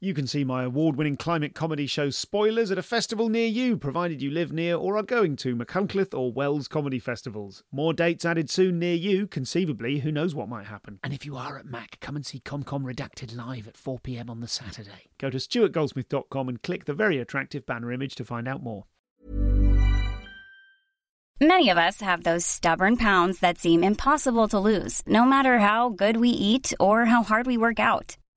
You can see my award winning climate comedy show Spoilers at a festival near you, provided you live near or are going to Machynlleth or Wells comedy festivals. More dates added soon near you, conceivably, who knows what might happen. And if you are at Mac, come and see ComCom Redacted live at 4pm on the Saturday. Go to stuartgoldsmith.com and click the very attractive banner image to find out more. Many of us have those stubborn pounds that seem impossible to lose, no matter how good we eat or how hard we work out.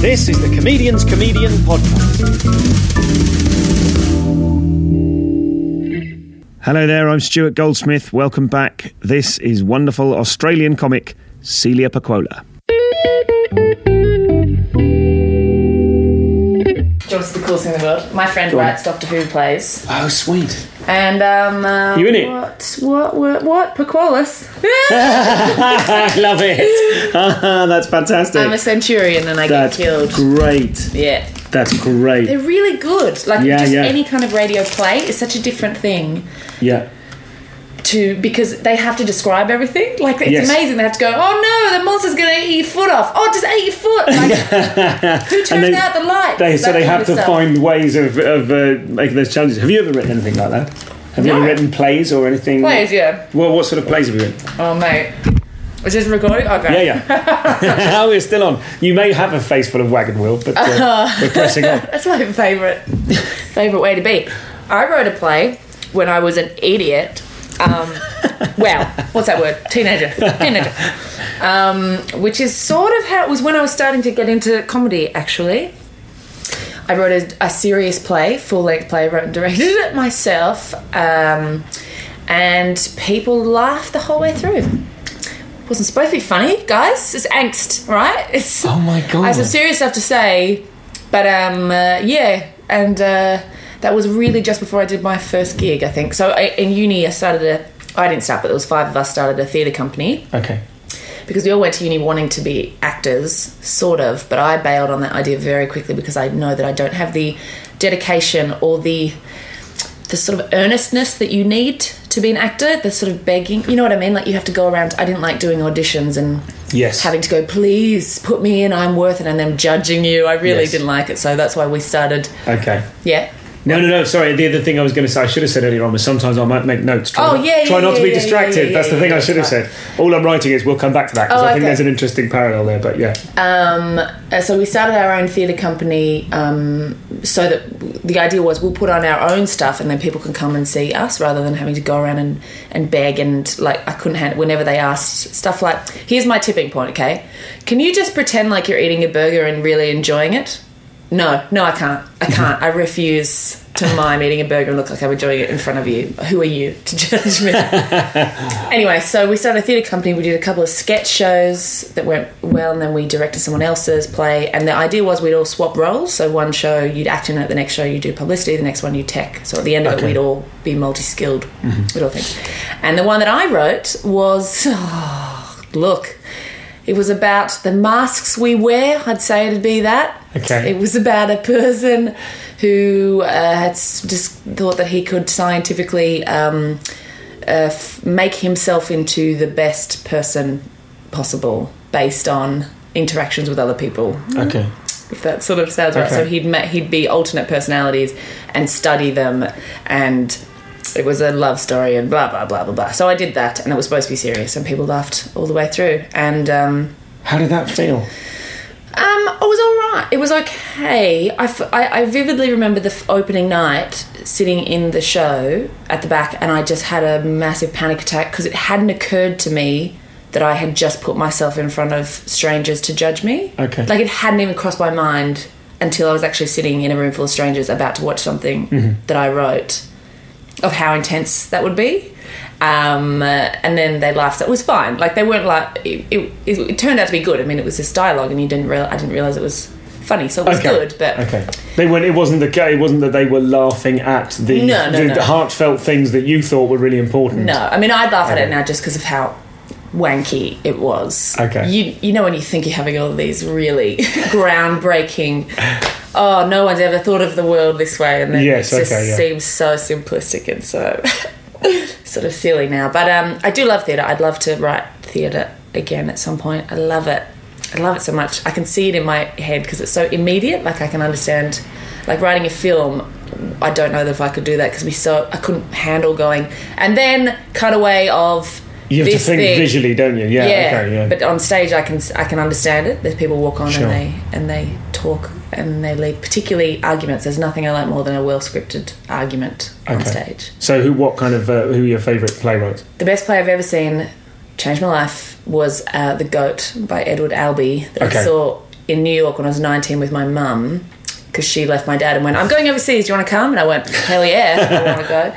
This is the Comedian's Comedian podcast. Hello there, I'm Stuart Goldsmith. Welcome back. This is wonderful Australian comic Celia Pacquola. Just the coolest thing in the world. My friend writes Doctor Who plays, Oh, sweet. and um, uh, You in it? What? What? What? What? Paquolis. I love it. That's fantastic. I'm a centurion and I That's get killed. Great. Yeah, That's great. they're really good. Like Yeah, just yeah. any kind of radio play is such a different thing Yeah. To because they have to describe everything. Like it's Yes. amazing. They have to go. Oh no, the monster's gonna eat your foot off. Oh, just ate your foot. Like who turned they- out the lights? They, so they have to stuff. find ways of, of uh, making those challenges. Have you ever written anything like that? Have you ever written plays or anything? plays. Yeah. Well, what sort of plays have you written? Oh mate, is this recording? Okay. Yeah, yeah. oh, we're still on. You may have a face full of wagon wheel, but uh, we're pressing on. That's my favourite favourite way to be. I wrote a play when I was an idiot. Um, well, what's that word? Teenager. Teenager. Um, which is sort of how it was when I was starting to get into comedy, actually. I wrote a, a serious play, full length play, wrote and directed it myself. Um, and people laughed the whole way through. Wasn't supposed to be funny, guys. It's angst, right? It's, Oh my God. I have some serious stuff to say, but um, uh, yeah, and uh, that was really just before I did my first gig, I think. So I, in uni, I started a. I didn't start, but there was five of us started a theatre company Okay. because we all went to uni wanting to be actors, sort of. But I bailed on that idea very quickly because I know that I don't have the dedication or the the sort of earnestness that you need to be an actor. The sort of begging, you know what I mean? Like you have to go around. I didn't like doing auditions and Yes. having to go, please put me in. I'm worth it, and them judging you. I really Yes. didn't like it, so that's why we started. Okay. Yeah. No, no, no. Sorry. The other thing I was going to say, I should have said earlier on was sometimes I might make notes. Try Oh, not, yeah, Try yeah, not to be distracted. That's the thing I should have said. All I'm writing is we'll come back to that because Oh, I think okay. there's an interesting parallel there. But yeah. Um, uh, so we started our own theatre company um, so that the idea was we'll put on our own stuff and then people can come and see us rather than having to go around and, and beg and like I couldn't handle whenever they asked stuff like here's my tipping point okay can you just pretend like you're eating a burger and really enjoying it no no I can't I mm-hmm. can't I refuse to mime eating a burger and look like I'm enjoying it in front of you who are you to judge me anyway, so we started a theatre company. We did a couple of sketch shows that went well, and then we directed someone else's play. And the idea was we'd all swap roles. So one show you'd act in it, the next show you do publicity, the next one you tech. So at the end of Okay. it, we'd all be multi-skilled. Mm-hmm. We'd all think. And the one that I wrote was, oh, look. It was about the masks we wear. I'd say it'd be that. Okay. It was about a person who uh, had just thought that he could scientifically um, uh, f- make himself into the best person possible based on interactions with other people. Okay. If that sort of sounds right. So he'd ma- he'd be alternate personalities and study them, and it was a love story and blah blah blah blah blah. So I did that, and it was supposed to be serious, and people laughed all the way through. And um, How did that feel? It was all right. It was okay. I, f- I- I vividly remember the f- opening night sitting in the show at the back, and I just had a massive panic attack because it hadn't occurred to me that I had just put myself in front of strangers to judge me. Okay. Like it hadn't even crossed my mind until I was actually sitting in a room full of strangers about to watch something mm-hmm. that I wrote. of how intense that would be. Um, and then they laughed. So it was fine. Like they weren't like it, it, it, turned out to be good. I mean, it was this dialogue, and you didn't real. I didn't realize it was funny, so it was Okay. good. But Okay. They weren't. It wasn't the. It wasn't that they were laughing at the No, no, the, no. the heartfelt things that you thought were really important. No, I mean I'd laugh at it now just because of how wanky it was. Okay. You you know when you think you're having all these really groundbreaking. Oh, no one's ever thought of the world this way, and then Yes, it just okay, yeah. seems so simplistic and so sort of silly now. But um, I do love theatre. I'd love to write theatre again at some point. I love it. I love it so much. I can see it in my head because it's so immediate. Like I can understand, like writing a film. I don't know if I could do that because we so I couldn't handle going and then cutaway of You have to think thing. visually, don't you? Yeah. Yeah, Okay. Yeah. but on stage I can I can understand it. There's people walk on Sure. and they and they talk and they leave. Particularly arguments. There's nothing I like more than a well scripted argument on Okay. stage. so, who? What kind of? Uh, who are your favourite playwrights? The best play I've ever seen, changed my life, was uh, The Goat by Edward Albee that Okay. I saw in New York when I was 19 with my mum because she left my dad and went, I'm going overseas, do you want to come? And I went, hell yeah, I want to go.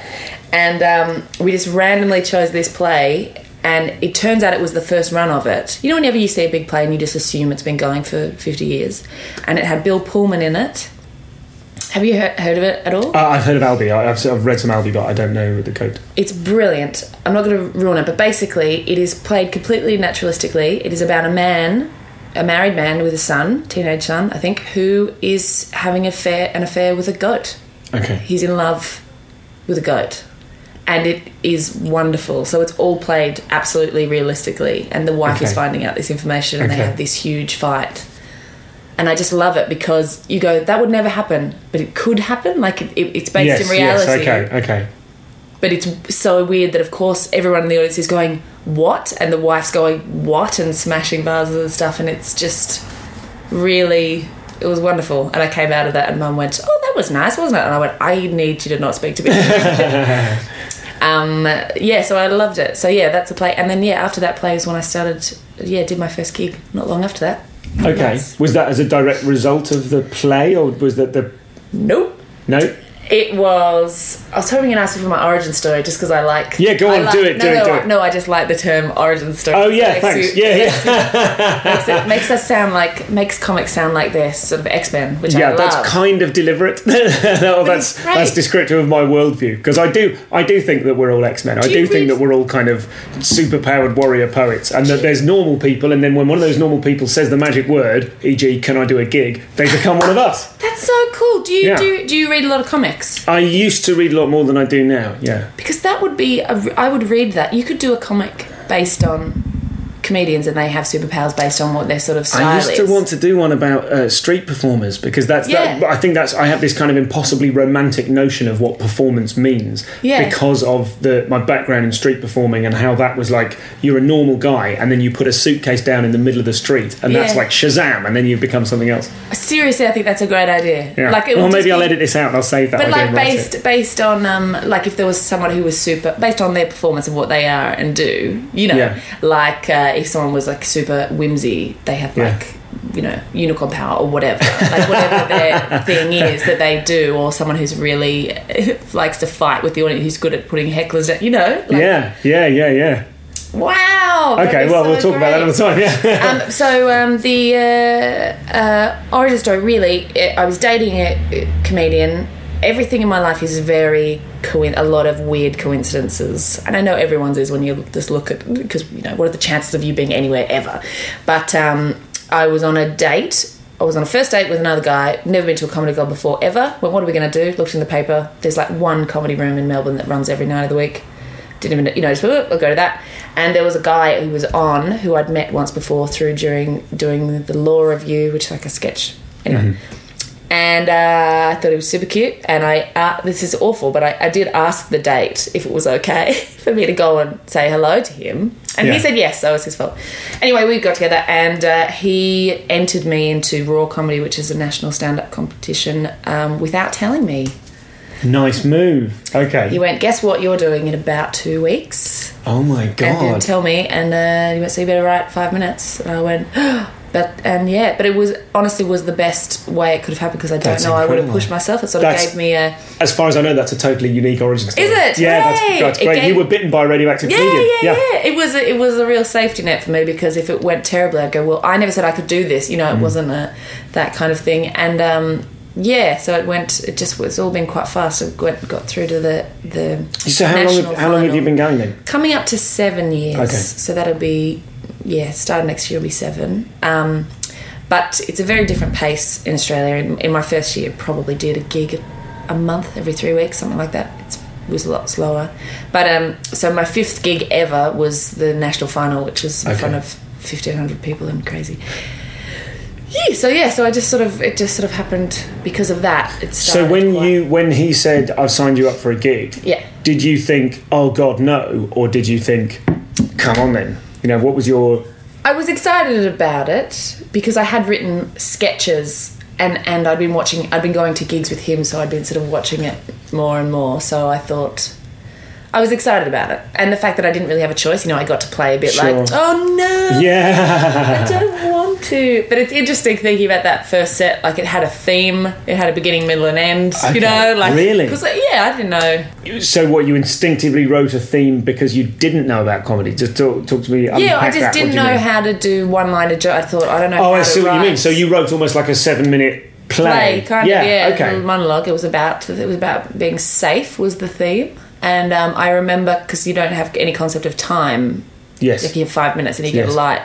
And um, we just randomly chose this play. And it turns out it was the first run of it. You know, whenever you see a big play and you just assume it's been going for 50 years. And it had Bill Pullman in it. Have you heard, heard of it at all? Uh, I've heard of Albee. I've, I've read some Albee, but I don't know the Goat. It's brilliant. I'm not going to ruin it, but basically, it is played completely naturalistically. It is about a man, a married man with a son, teenage son, I think, who is having affair, an affair with a goat. Okay. He's in love with a goat. And it is wonderful. So it's all played absolutely realistically. And the wife is finding out this information and Okay. they have this huge fight. And I just love it because you go, that would never happen, but it could happen. Like it, it- it's based yes. in reality Yes. Okay. Okay. but it's so weird that of course everyone in the audience is going what and the wife's going what and smashing vases and stuff and it's just really it was wonderful and i came out of that and mum went oh that was nice wasn't it and i went i need you to not speak to me um yeah so i loved it. So yeah that's a play. And then yeah after that play is when i started yeah did my first gig not long after that. Okay. Was that as a direct result of the play, or was that the nope. No? It was. I was hoping you'd ask me for my origin story, just because I like. Yeah, go I on, like- do it, No, do it, no, do I- it. No, I just like the term origin story. Oh yeah, thanks. you- yeah, yeah. makes, it, makes us sound like makes comics sound like this sort of X Men, which I yeah, love. that's kind of deliberate. no, that's that's descriptive of my worldview because I do I do think that we're all X Men. I Do you think that we're all kind of superpowered warrior poets, and that there's normal people, and then when one of those normal people says the magic word, e.g., "Can I do a gig?" they become one of us. That's so cool. Do you Yeah. do do you read a lot of comics? I used to read a lot more than I do now. Yeah. Because that would be. A, I would read that. You could do a comic based on comedians, and they have superpowers based on what their sort of style I used is. to want to do one about uh, street performers because that's Yeah. that, I think that's I have this kind of impossibly romantic notion of what performance means Yeah. because of the my background in street performing and how that was like you're a normal guy and then you put a suitcase down in the middle of the street and that's like Shazam and then you become something else. Seriously, I think that's a great idea. Yeah. Like, it well, maybe just I'll edit this out and I'll save that. But like based it. based on um like if there was someone who was super based on their performance of what they are and do, you know, Yeah. like uh, if someone was like super whimsy, they have Yeah. like you know unicorn power or whatever, like whatever their thing is that they do, or someone who's really likes to fight with the audience, who's good at putting hecklers you know, like, yeah, yeah, yeah, yeah. wow. Okay, well, so we'll talk about that great. another time. Yeah. um, so um, the uh, uh, origin story really, it, I was dating a, a comedian. Everything in my life is very a lot of weird coincidences, and I know everyone's is when you just look at because you know what are the chances of you being anywhere ever. But um, I was on a date. I was on a first date with another guy. Never been to a comedy club before ever. Went, what are we going to do? Looked in the paper. There's like one comedy room in Melbourne that runs every night of the week didn't even you know just "Oh, I'll go to that and there was a guy who was on who I'd met once before through during doing the law revue which is like a sketch anyway and uh, I thought he was super cute and I uh, this is awful but I, I did ask the date if it was okay for me to go and say hello to him and Yeah. he said yes so it was his fault anyway we got together and uh, he entered me into Raw Comedy which is a national stand-up competition um, without telling me nice move. Okay. he went guess what you're doing in about two weeks oh my and didn't god. tell me. And uh, he went, so you better write five minutes. And I went, but and yeah, but it was honestly was the best way it could have happened because I don't That's know I would have pushed myself. It sort of That's- gave me a As far as I know, that's a totally unique origin story. Is it? Yeah, that's, that's great. gave- You were bitten by a radioactive yeah, comedian. yeah, yeah, It was a, it was a real safety net for me because if it went terribly, I'd go, well, I never said I could do this. You know, it Mm. wasn't a that kind of thing. And um, yeah, so it went. It just it's all been quite fast. It went, got through to the the. So how long, have, how long have you been going then? Coming up to seven years. Okay. So that'll be, yeah, start next year will be seven. Um, but it's a very different pace in Australia. In, in my first year, probably did a gig a month every three weeks, something like that. It's, it was a lot slower. But um, so my fifth gig ever was the national final, which was in Okay. front of 1,500 people and crazy. Yeah, so yeah, so I just sort of it just sort of happened because of that. It So when quite- you when he said I've signed you up for a gig, Yeah. did you think oh god no, or did you think come on then? You know what was your I was excited about it because I had written sketches and and I'd been watching I'd been going to gigs with him so I'd been sort of watching it more and more. So I thought I was excited about it and the fact that I didn't really have a choice you know I got to play a bit Sure. like oh no yeah? I don't want to but it's interesting thinking about that first set like it had a theme it had a beginning middle and end Okay. you know like Really? because yeah I didn't know so what you instinctively wrote a theme because you didn't know about comedy? Just talk, talk to me. yeah I just. Didn't know mean? how to do one liner joke I thought I don't know Oh, I see what you mean. So you wrote almost like a seven minute play. play, kind yeah, of yeah, Okay. monologue. It was about it was about being safe was the theme, and um, I remember because you don't have any concept of time. Yes. If you have five minutes and you get a light,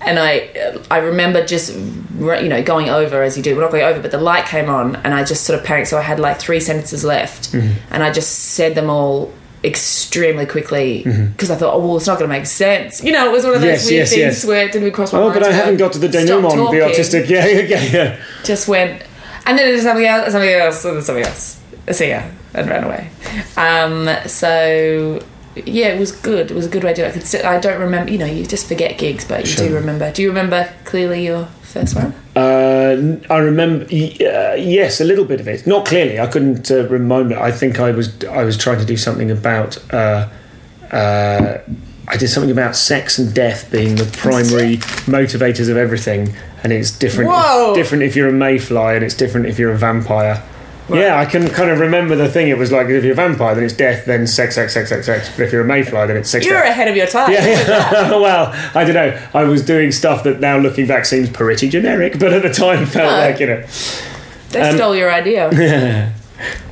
and I I remember just you know going over as you do. We're not going over, but the light came on, and I just sort of panicked. So I had like three sentences left, Mm-hmm. and I just said them all extremely quickly because I thought, oh well, it's not going to make sense. You know, it was one of those Mm-hmm. Yes, weird yes, things yes. where it didn't cross my Oh, mind. but I haven't got to the "Stop denouement, the talking." artistic. Yeah, yeah, yeah. just went, and then it was something else, something else, and then something else. So yeah, and ran away. Um, so yeah, it was good. It was a good way to do it. I, could sit, I don't remember. You know, you just forget gigs, but you do remember. Do you remember clearly your first one? Uh, I remember, uh, yes, a little bit of it. Not clearly. I couldn't uh, remember. I think I was I was trying to do something about. Uh, uh, I did something about sex and death being the primary motivators of everything, and it's different. Whoa. Different if you're a mayfly, and it's different if you're a vampire. Yeah, I can kind of remember the thing. It was like if you're a vampire, then it's death, then sex, sex, sex, sex, sex. But if you're a mayfly, then it's sex. You're death. ahead of your time. Yeah. well, I don't know. I was doing stuff that now looking back seems pretty generic, but at the time felt No. like, you know. They Um, stole your idea.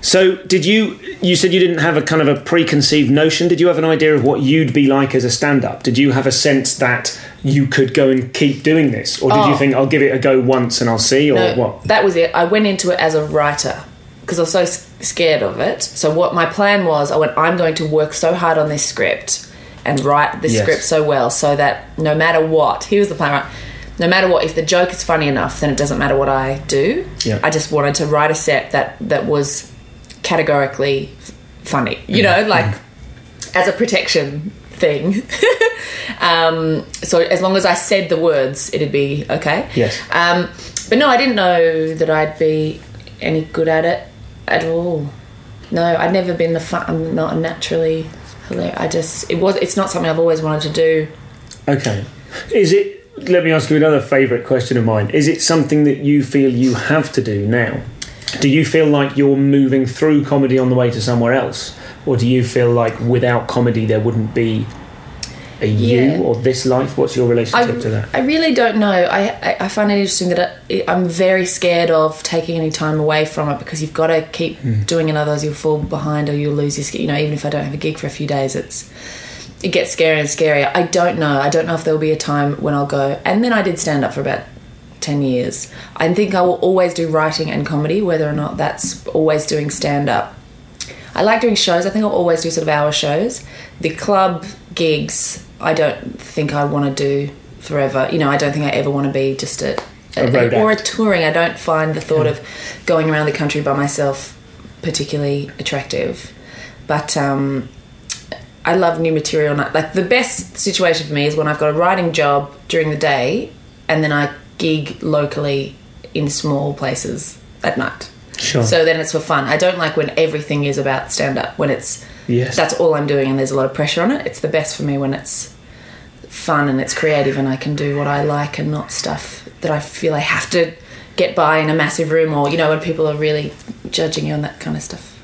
So, did you, you said you didn't have a kind of a preconceived notion. Did you have an idea of what you'd be like as a stand up? Did you have a sense that you could go and keep doing this? Or did you Oh. think, I'll give it a go once and I'll see? Or No, what? That was it. I went into it as a writer because I was so scared of it. So what my plan was, I went, I'm going to work so hard on this script and write this Yes. script so well so that no matter what, here's the plan, right? No matter what, if the joke is funny enough, then it doesn't matter what I do. Yeah. I just wanted to write a set that that was categorically funny. You know, like as a protection thing. um, so as long as I said the words, it'd be okay. Yes. Um, but no, I didn't know that I'd be any good at it at all. No, I'd never been the fun. I'm not naturally. I just it was. It's not something I've always wanted to do. Okay. Is it, let me ask you another favourite question of mine. Is it something that you feel you have to do now? Do you feel like you're moving through comedy on the way to somewhere else? Or do you feel like without comedy there wouldn't be a Yeah. you or this life? What's your I, relationship to that? I really don't know. I, I, I find it interesting that I, I'm very scared of taking any time away from it because you've got to keep Hmm. doing it, otherwise you'll fall behind or you'll lose your. You know, even if I don't have a gig for a few days, it's it gets scarier and scarier. I don't know. I don't know if there will be a time when I'll go. And then I did stand up for about ten years. I think I will always do writing and comedy, whether or not that's always doing stand up. I like doing shows. I think I'll always do sort of hour shows. The club gigs, I don't think I want to do forever. You know, I don't think I ever want to be just a, A road or a touring. I don't find the thought of going around the country by myself particularly attractive. But um, I love new material. Like the best situation for me is when I've got a writing job during the day, and then I gig locally in small places at night. Sure. So then it's for fun. I don't like when everything is about stand up. When it's Yes. that's all I'm doing and there's a lot of pressure on it. It's the best for me when it's fun and it's creative and I can do what I like and not stuff that I feel I have to get by in a massive room or you know when people are really judging you on that kind of stuff.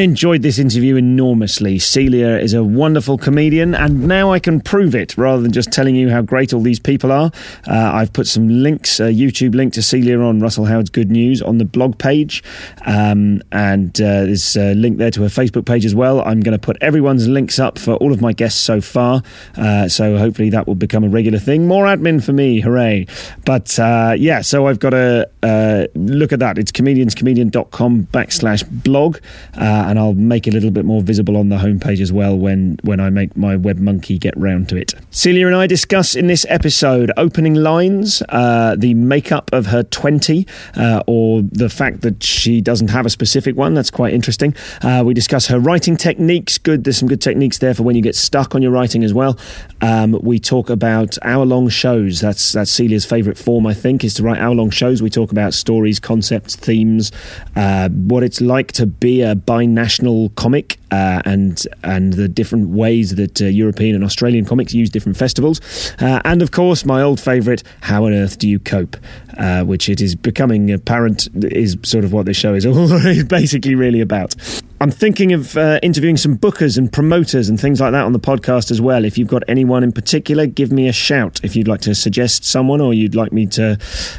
I enjoyed this interview enormously. Celia is a wonderful comedian, and now I can prove it rather than just telling you how great all these people are. Uh, I've put some links, a YouTube link to Celia on Russell Howard's Good News on the blog page, um, and uh, there's a link there to her Facebook page as well. I'm going to put everyone's links up for all of my guests so far, uh, so hopefully that will become a regular thing. More admin for me, hooray! But uh, yeah, so I've got to uh, look at that. It's comedianscomedian.com backslash blog. Uh, and I'll make it a little bit more visible on the homepage as well when when I make my web monkey get round to it. Celia and I discuss in this episode opening lines, uh, the makeup of her twenty, uh, or the fact that she doesn't have a specific one. That's quite interesting. Uh, we discuss her writing techniques. Good, there's some good techniques there for when you get stuck on your writing as well. Um, we talk about hour long shows. That's that's Celia's favourite form, I think, is to write hour long shows. We talk about stories, concepts, themes, uh, what it's like to be a bi national comic uh, and and the different ways that uh, European and Australian comics use different festivals, uh, and of course my old favourite, how on earth do you cope, uh, which it is becoming apparent is sort of what this show is all basically really about. I'm thinking of uh, interviewing some bookers and promoters and things like that on the podcast as well. If you've got anyone in particular, give me a shout. If you'd like to suggest someone or you'd like me to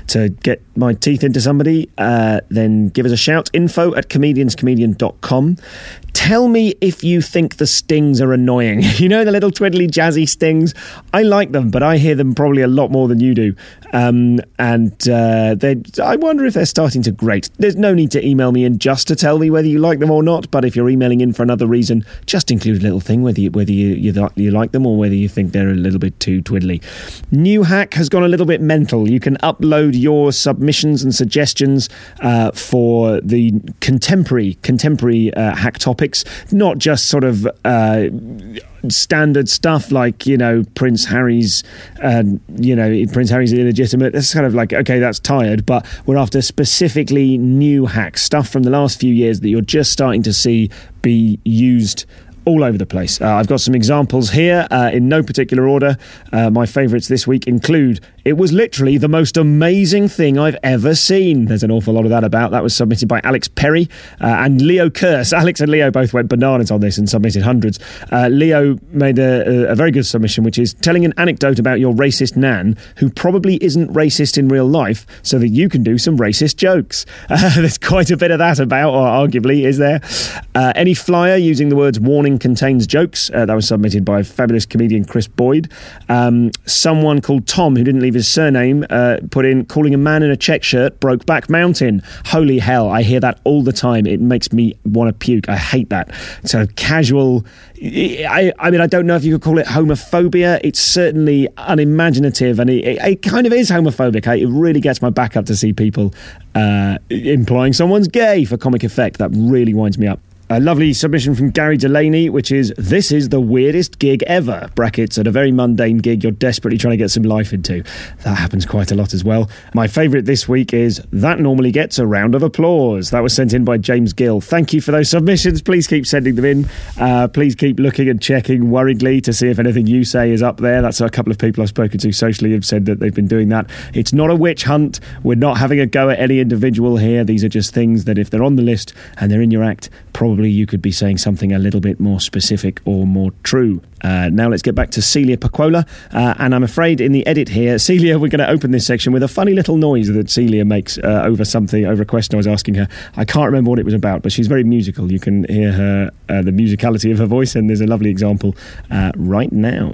to get my teeth into somebody, uh, then give us a shout. Info at comedianscomedian.com. Tell me if you think the stings are annoying. You know the little twiddly jazzy stings? I like them, but I hear them probably a lot more than you do. Um, and uh, I wonder if they're starting to grate. There's no need to email me in just to tell me whether you like them or not. But if you're emailing in for another reason, just include a little thing whether you, whether you, you, you like them or whether you think they're a little bit too twiddly. New Hack has gone a little bit mental. You can upload your submissions and suggestions uh, for the contemporary contemporary uh, hack topics, not just sort of uh, standard stuff like you know Prince Harry's, uh, you know Prince Harry's illegitimate. It's kind of like okay, that's tired, but we're after specifically new hacks, stuff from the last few years that you're just starting to see be used all over the place. Uh, I've got some examples here uh, in no particular order. Uh, my favourites this week include it was literally the most amazing thing I've ever seen. There's an awful lot of that about. That was submitted by Alex Perry uh, and Leo Curse. Alex and Leo both went bananas on this and submitted hundreds. Uh, Leo made a, a, very good submission, which is telling an anecdote about your racist nan who probably isn't racist in real life so that you can do some racist jokes. Uh, there's quite a bit of that about, or arguably, is there? Uh, any flyer using the words warning contains jokes. Uh, that was submitted by fabulous comedian Chris Boyd. Um, someone called Tom, who didn't leave his surname, uh, put in calling a man in a check shirt Brokeback Mountain. Holy hell, I hear that all the time. It makes me want to puke. I hate that. So casual. I, I mean, I don't know if you could call it homophobia. It's certainly unimaginative, and it, it, it kind of is homophobic. It really gets my back up to see people uh, implying someone's gay for comic effect. That really winds me up. A lovely submission from Gary Delaney, which is This is the weirdest gig ever. Brackets at a very mundane gig you're desperately trying to get some life into. That happens quite a lot as well. My favourite this week is That normally gets a round of applause. That was sent in by James Gill. Thank you for those submissions. Please keep sending them in. Uh, please keep looking and checking worriedly to see if anything you say is up there. That's a couple of people I've spoken to socially have said that they've been doing that. It's not a witch hunt. We're not having a go at any individual here. These are just things that if they're on the list and they're in your act, probably probably you could be saying something a little bit more specific or more true. Uh, now let's get back to Celia Pacquola. Uh, and I'm afraid in the edit here, Celia, we're going to open this section with a funny little noise that Celia makes uh, over something, over a question I was asking her. I can't remember what it was about, but she's very musical. You can hear her, uh, the musicality of her voice, and there's a lovely example uh, right now.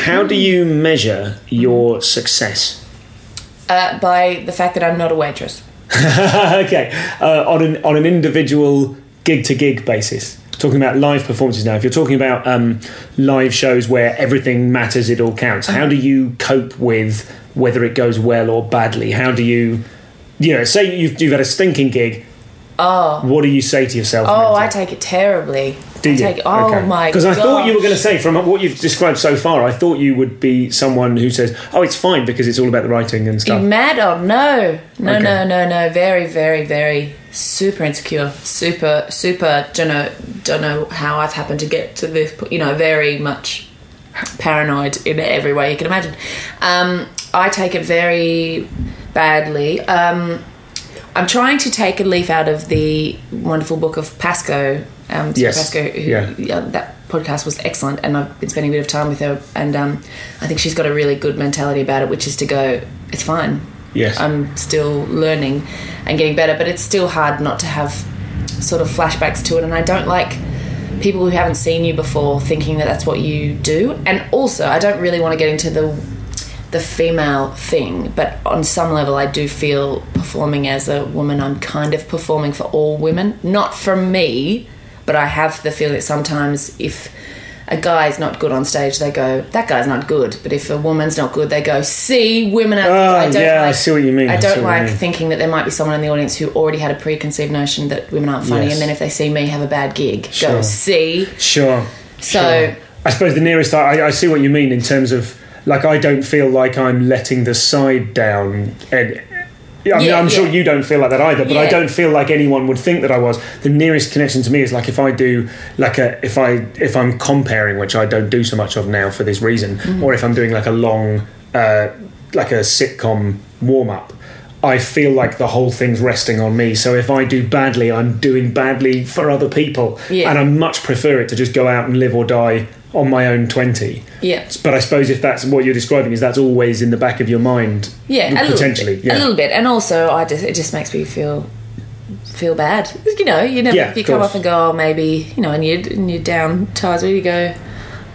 How do you measure your success? Uh, by the fact that I'm not a waitress. okay, uh, on an on an individual gig to gig basis. Talking about live performances now. If you're talking about um, live shows where everything matters, it all counts. How do you cope with whether it goes well or badly? How do you, you know, say you've, you've had a stinking gig. Oh. What do you say to yourself? Oh, mentally? I take it terribly. Do you? Take, oh my god! Because I thought you were going to say, from what you've described so far, I thought you would be someone who says, "Oh, it's fine because it's all about the writing and You stuff." mad? Oh no, no, Okay. no, no, no! Very, very, very super insecure, super, super. Don't know, don't know how I've happened to get to this. You know, very much paranoid in every way you can imagine. Um, I take it very badly. Um, I'm trying to take a leaf out of the wonderful book of Pascoe. Um, Sarah Yes. Pascoe, who, Yeah. yeah, that podcast was excellent, and I've been spending a bit of time with her, and um, I think she's got a really good mentality about it, which is to go, it's fine. Yes. I'm still learning and getting better, but it's still hard not to have sort of flashbacks to it, and I don't like people who haven't seen you before thinking that that's what you do, and also I don't really want to get into the the female thing, but on some level, I do feel performing as a woman, I'm kind of performing for all women. Not for me, but I have the feeling that sometimes if a guy's not good on stage, they go, that guy's not good. But if a woman's not good, they go, see, women are. Oh, I ah, don't yeah, I like, see what you mean. I I don't you like thinking that there might be someone in the audience who already had a preconceived notion that women aren't funny, Yes. and then if they see me have a bad gig, Sure. go, see. Sure. So- sure. I suppose the nearest I, I see what you mean in terms of like I don't feel like I'm letting the side down. And I mean, Yeah, I'm sure yeah. you don't feel like that either. But I don't feel like anyone would think that I was. The nearest connection to me is like if I do like a if I if I'm comparing, which I don't do so much of now for this reason, Mm-hmm. or if I'm doing like a long uh, like a sitcom warm up. I feel like the whole thing's resting on me. So if I do badly, I'm doing badly for other people. Yeah. And I much prefer it to just go out and live or die on my own 20. Yeah. But I suppose if that's what you're describing, is that's always in the back of your mind. Yeah, a little potentially. bit, yeah. a little bit, and also I just it just makes me feel feel bad. You know, you never Yeah, you come off and go, oh, maybe you know, and you and you're down times where you go,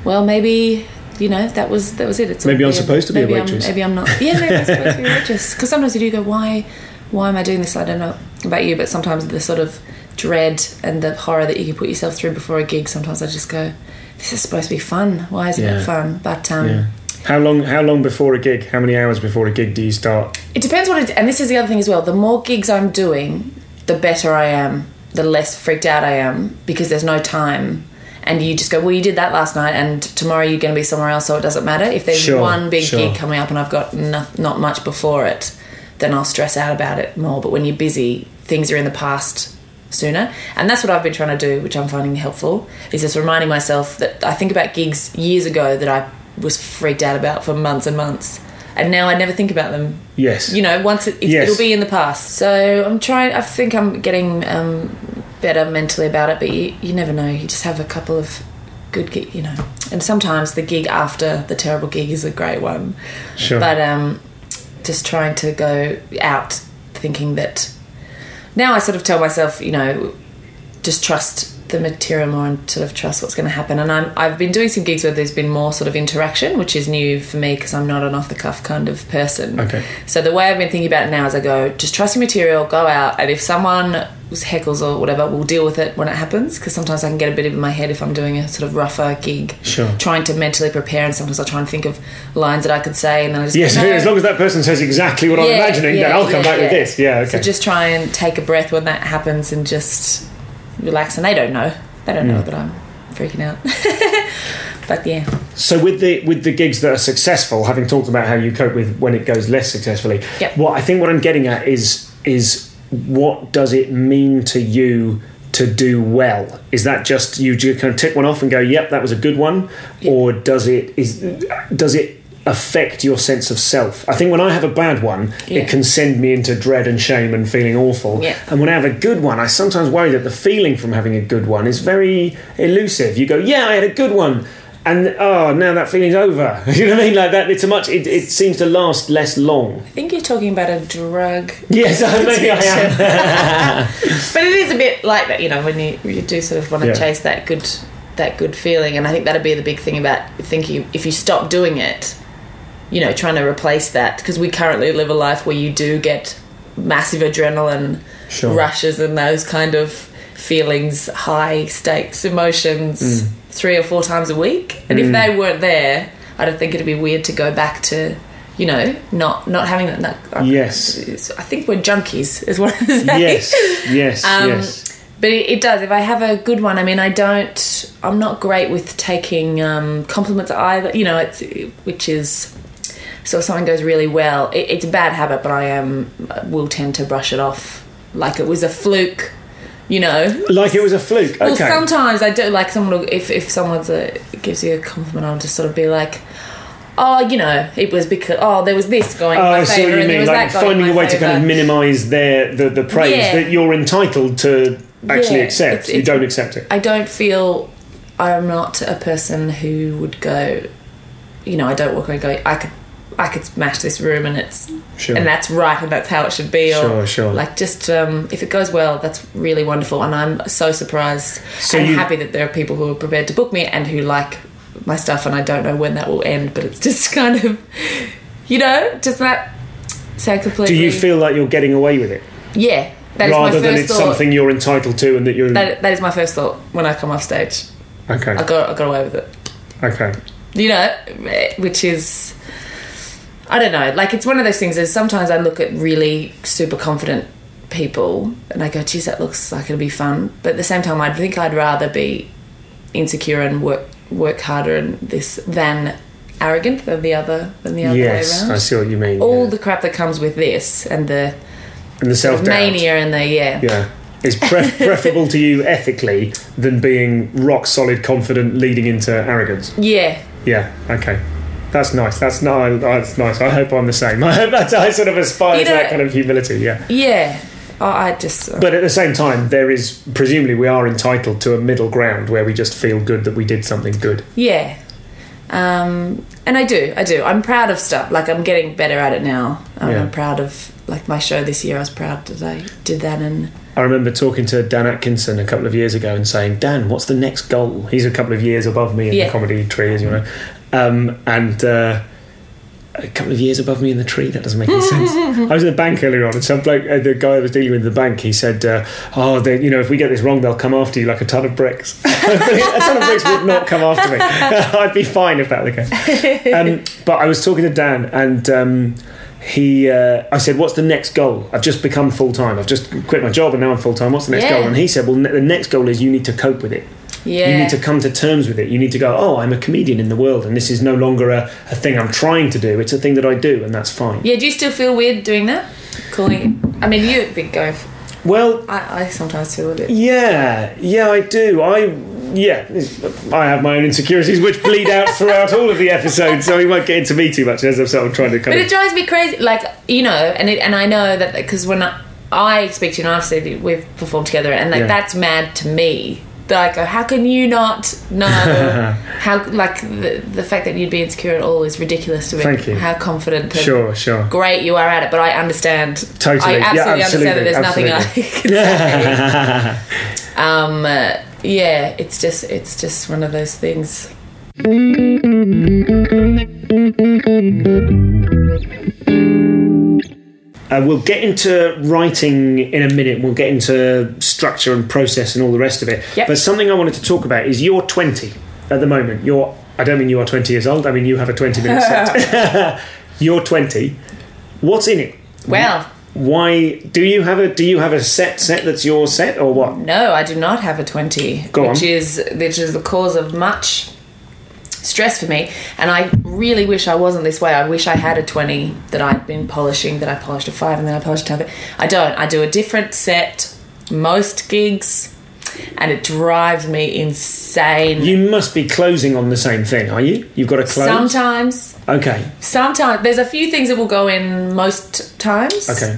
well, maybe you know that was that was it. It's Maybe I'm weird. supposed to be a maybe waitress. I'm, maybe I'm not. Yeah, maybe I'm supposed to be a waitress. Because sometimes you do go, why why am I doing this? I don't know about you, but sometimes the sort of dread and the horror that you can put yourself through before a gig. Sometimes I just go, this is supposed to be fun. Why isn't Yeah. it fun? But um, Yeah. How long? How long before a gig? How many hours before a gig do you start? It depends what it and this is the other thing as well. The more gigs I'm doing, the better I am, the less freaked out I am because there's no time. And you just go, well, you did that last night, and tomorrow you're going to be somewhere else, so it doesn't matter. If there's Sure, one big sure. gig coming up and I've got no, not much before it, then I'll stress out about it more. But when you're busy, things are in the past sooner. And that's what I've been trying to do, which I'm finding helpful, is just reminding myself that I think about gigs years ago that I was freaked out about for months and months. And now I never think about them Yes. you know, once it, it Yes. it'll be in the past. So I'm trying. I think I'm getting um, better mentally about it, but you, you never know. You just have a couple of good gig, you know. And sometimes the gig after the terrible gig is a great one. Sure. But um, just trying to go out thinking that now I sort of tell myself, you know, just trust the material more and sort of trust what's going to happen. And I'm, I've been doing some gigs where there's been more sort of interaction, which is new for me because I'm not an off the cuff kind of person. Okay. So the way I've been thinking about it now is I go, just trust your material, go out, and if someone heckles or whatever, we'll deal with it when it happens. Because sometimes I can get a bit of in my head if I'm doing a sort of rougher gig, Sure. trying to mentally prepare, and sometimes I try and think of lines that I could say, and then I just Yes, go, no. as long as that person says exactly what I'm imagining, yeah, then I'll come yeah, back with this. Yeah, okay. So just try and take a breath when that happens and just relax. And they don't know. They don't know mm. that I'm freaking out. but yeah. So with the with the gigs that are successful, having talked about how you cope with when it goes less successfully, Yep. what I think what I'm getting at is is what does it mean to you to do well? Is that just you kind of tick one off and go, "Yep, that was a good one," or does it is does it affect your sense of self? I think when I have a bad one, Yeah. it can send me into dread and shame and feeling awful. Yeah. And when I have a good one, I sometimes worry that the feeling from having a good one is very elusive. You go, "Yeah, I had a good one." and oh, now that feeling's over. you know what I mean? Like that, it's a much. It, it seems to last less long. I think you're talking about a drug, Yes, maybe I am. but it is a bit like that. You know, when you you do sort of want to Yeah. chase that good that good feeling, and I think that'd be the big thing about thinking if you stop doing it, you know, trying to replace that because we currently live a life where you do get massive adrenaline Sure. rushes and those kind of feelings, high stakes emotions, Mm. three or four times a week. And if they weren't there, I don't think it'd be weird to go back to, you know, not not having that. that Yes. I think we're junkies, is what I'm saying. yes, yes, Um, yes. But it, it does. If I have a good one, I mean, I don't. I'm not great with taking um, compliments either. You know, it's which is. So if something goes really well, it, it's a bad habit, but I am will tend to brush it off like it was a fluke. You know, Like it was a fluke. well, okay. sometimes I do like someone. Will, if if someone's a, gives you a compliment, I'll just sort of be like, "Oh, you know, it was because oh, there was this going Oh, in my I see what you mean. Like finding a way to kind of minimise their the, the praise Yeah. that you're entitled to actually Yeah, accept. it's- you don't accept it. I don't feel I'm not a person who would go. You know, I don't walk around going, I could, I could smash this room, and it's Sure. and that's right, and that's how it should be. Or Sure, sure. Like just um, if it goes well, that's really wonderful, and I'm so surprised So and you- happy that there are people who are prepared to book me and who like my stuff, and I don't know when that will end, but it's just kind of, you know, just that. So Do you feel like you're getting away with it Yeah, that is my rather first than it's thought. something you're entitled to and that you're That, that is my first thought when I come off stage. okay? I got I got away with it. Okay. you know, which is I don't know. Like it's one of those things. Is sometimes I look at really super confident people and I go, "Geez, that looks like it'll be fun," but at the same time, I think I'd rather be insecure and work work harder and this than arrogant than the other than the other Yes, way around. I see what you mean. All yeah. the crap that comes with this and the and the self mania and the yeah. Yeah. Is pre- preferable to you ethically than being rock solid confident leading into arrogance. yeah, Yeah. Okay. That's nice. That's not. That's nice. I hope I'm the same. I hope that's. I sort of aspire You to that kind of humility. Yeah. yeah. I I just But at the same time, there is presumably we are entitled to a middle ground where we just feel good that we did something good. Yeah. Um, and I do, I do. I'm proud of stuff. Like I'm getting better at it now. Um, Yeah. I'm proud of like my show this year. I was proud that I did that, and I remember talking to Dan Atkinson a couple of years ago and saying, Dan, what's the next goal? He's a couple of years above me in Yeah. the comedy tree, as you know. Um, and uh, a couple of years above me in the tree, that doesn't make any sense. I was in the bank earlier on, and some bloke, uh, the guy I was dealing with in the bank, he said, uh, Oh, they, you know, if we get this wrong, they'll come after you like a ton of bricks. a ton of bricks would not come after me. I'd be fine if that were the case. Um, but I was talking to Dan, and. Um, he, uh, I said, "What's the next goal? I've just become full time. I've just quit my job and now I'm full time. What's the next Yeah. goal?" And he said, "Well, ne- the next goal is you need to cope with it. Yeah, You need to come to terms with it. You need to go, oh, I'm a comedian in the world, and this is no longer a, a thing I'm trying to do. It's a thing that I do, and that's fine." yeah. Do you still feel weird doing that? Calling. I mean, you big go. Well, I, I sometimes feel a bit. yeah, yeah, I do. I yeah, I have my own insecurities which bleed out throughout all of the episodes, so we won't get into me too much as I'm sort of trying to come. But kind it drives me crazy. Like you know, and it, and I know that because when I, I speak to you, and I've said we've performed together, and like Yeah. that's mad to me. I go, how can you not know how like the, the fact that you'd be insecure at all is ridiculous to me. Thank you. How confident Sure, sure. great you are at it, but I understand. Totally. I Yeah, absolutely, absolutely, understand that there's nothing absolutely. I can say. um, uh, yeah, it's just it's just one of those things. Uh, we'll get into writing in a minute. We'll get into structure and process and all the rest of it. Yep. But something I wanted to talk about is you're 20 at the moment. You're. I don't mean you are 20 years old. I mean you have a 20 minute set. you're 20. What's in it? Well, Why do you have a do you have a set set that's your set or what? No, I do not have a twenty, Go which on. is which is the cause of much stress for me. And I really wish I wasn't this way. I wish I had a twenty that I'd been polishing, that I polished a five, and then I polished a ten. I don't. I do a different set most gigs, and it drives me insane. You must be closing on the same thing, are you? You've got to close. Sometimes, Okay. sometimes there's a few things that will go in most times. Okay.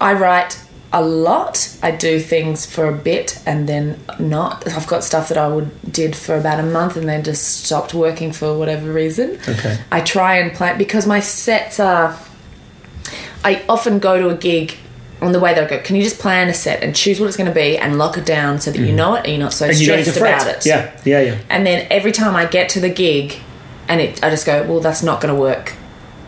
I write a lot. I do things for a bit and then not. I've got stuff that I would did for about a month and then just stopped working for whatever reason. Okay. I try and plan because my sets are. I often go to a gig on the way I go. Can you just plan a set and choose what it's going to be and lock it down so that you know it and you're not so Mm. and you don't need stressed about it. Yeah, yeah, yeah. And then every time I get to the gig, and it, I just go, well, that's not going to work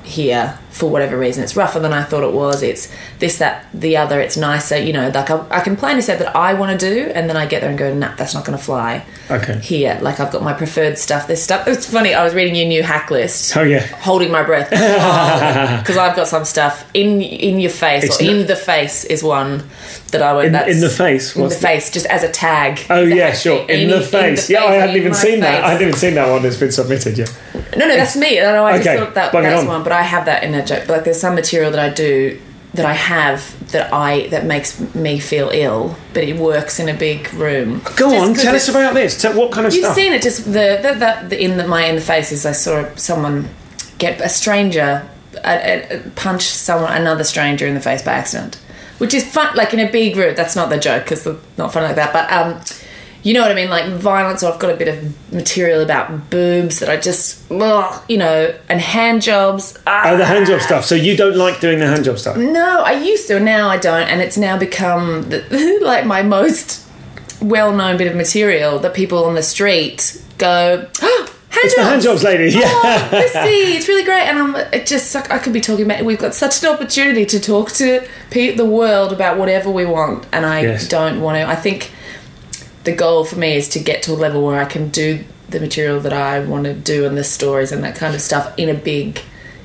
here for whatever reason. It's rougher than I thought it was. It's this, that, the other. It's nicer. You know, like I, I can plan a set that I want to do, and then I get there and go, nah, that's not going to fly Okay. here. Like I've got my preferred stuff. This stuff. It's funny. I was reading your new hack list. Oh yeah. Holding my breath because I've got some stuff in in your face It's or in the face is one that I would In- in the face? in the the- face just as a tag. Oh yeah, hashtag, sure. In, the in face. the yeah, I hadn't even seen that. I hadn't even seen that one that's been submitted Yeah. No, no, that's me. I know. I just thought that bung that's on. one, but I have that in a joke. But like, there's some material that I do that I have that I that makes me feel ill, but it works in a big room. Go Just on, tell us about this. Tell, what kind of stuff You've stuff? seen it. Just the the, the, the in the, my in the faces. I saw someone get a stranger a, a, punch someone another stranger in the face by accident, which is fun. Like in a big room. That's not the joke because they're not fun like that. But um, you know what I mean? Like violence. Or I've got a bit of material about boobs that I just ugh, you know, and hand jobs. Ah. Oh, the hand job stuff. So you don't like doing the hand job stuff? No, I used to. Now I don't, and it's now become the, like my most well-known bit of material that people on the street go. Oh, It's the hand jobs lady. Oh, yeah. Oh, Missy, it's really great, and I'm it just I could be talking about. We've got such an opportunity to talk to the world about whatever we want, and I Yes. don't want to. I think the goal for me is to get to a level where I can do the material that I want to do and the stories and that kind of stuff in a big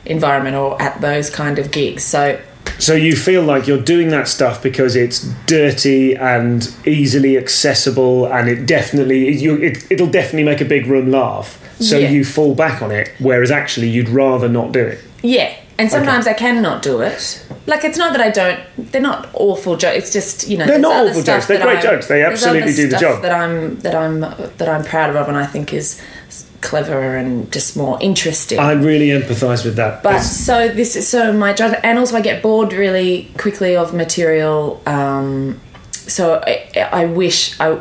environment or at those kind of gigs. So So you feel like you're doing that stuff because it's dirty and easily accessible, and it definitely you, it, it'll definitely make a big room laugh. So Yeah. you fall back on it, whereas actually you'd rather not do it. Yeah, and sometimes I cannot do it. Like it's not that I don't. They're not awful jokes. It's just you know. They're not awful jokes. They're great I'm- jokes. They absolutely do the job. That I'm that I'm that I'm proud of, and I think is clever and just more interesting. I really empathise with that. But It's- so this is so my drive, and also I get bored really quickly of material. Um, so I, I wish I,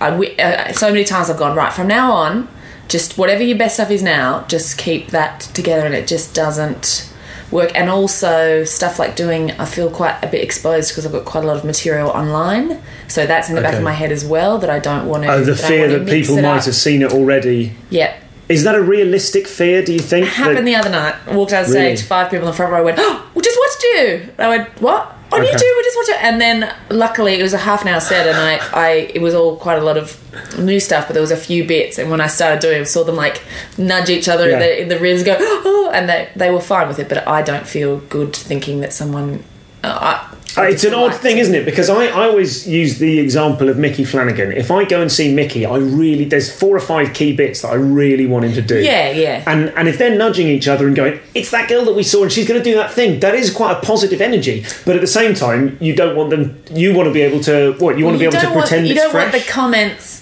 uh, so many times I've gone right from now on. Just whatever your best stuff is now, just keep that together, and it just doesn't work. And also stuff like doing, I feel quite a bit exposed because I've got quite a lot of material online. So that's in the back Okay. of my head as well that I don't want to. oh, the fear that people might have seen it already. Yeah, Is that a realistic fear? Do you think? It happened that- the other night. I walked out Really? stage, five people in the front row went, oh, we just watched you. I went, what? On Okay. YouTube, we just watched it. And then luckily it was a half an hour set and I, I it was all quite a lot of new stuff, but there was a few bits. And when I started doing it, I saw them like nudge each other Yeah. in, the, in the ribs, go, oh, and they, they were fine with it. But I don't feel good thinking that someone. Uh, I, Uh, it's an odd thing, isn't it? Because I, I always use the example of Micky Flanagan. If I go and see Mickey, I really there's four or five key bits that I really want him to do. Yeah, yeah. And and if they're nudging each other and going, it's that girl that we saw and she's going to do that thing, that is quite a positive energy. But at the same time, you don't want them. You want to be able to what? You want to be able to want- pretend you it's don't fresh. want the comments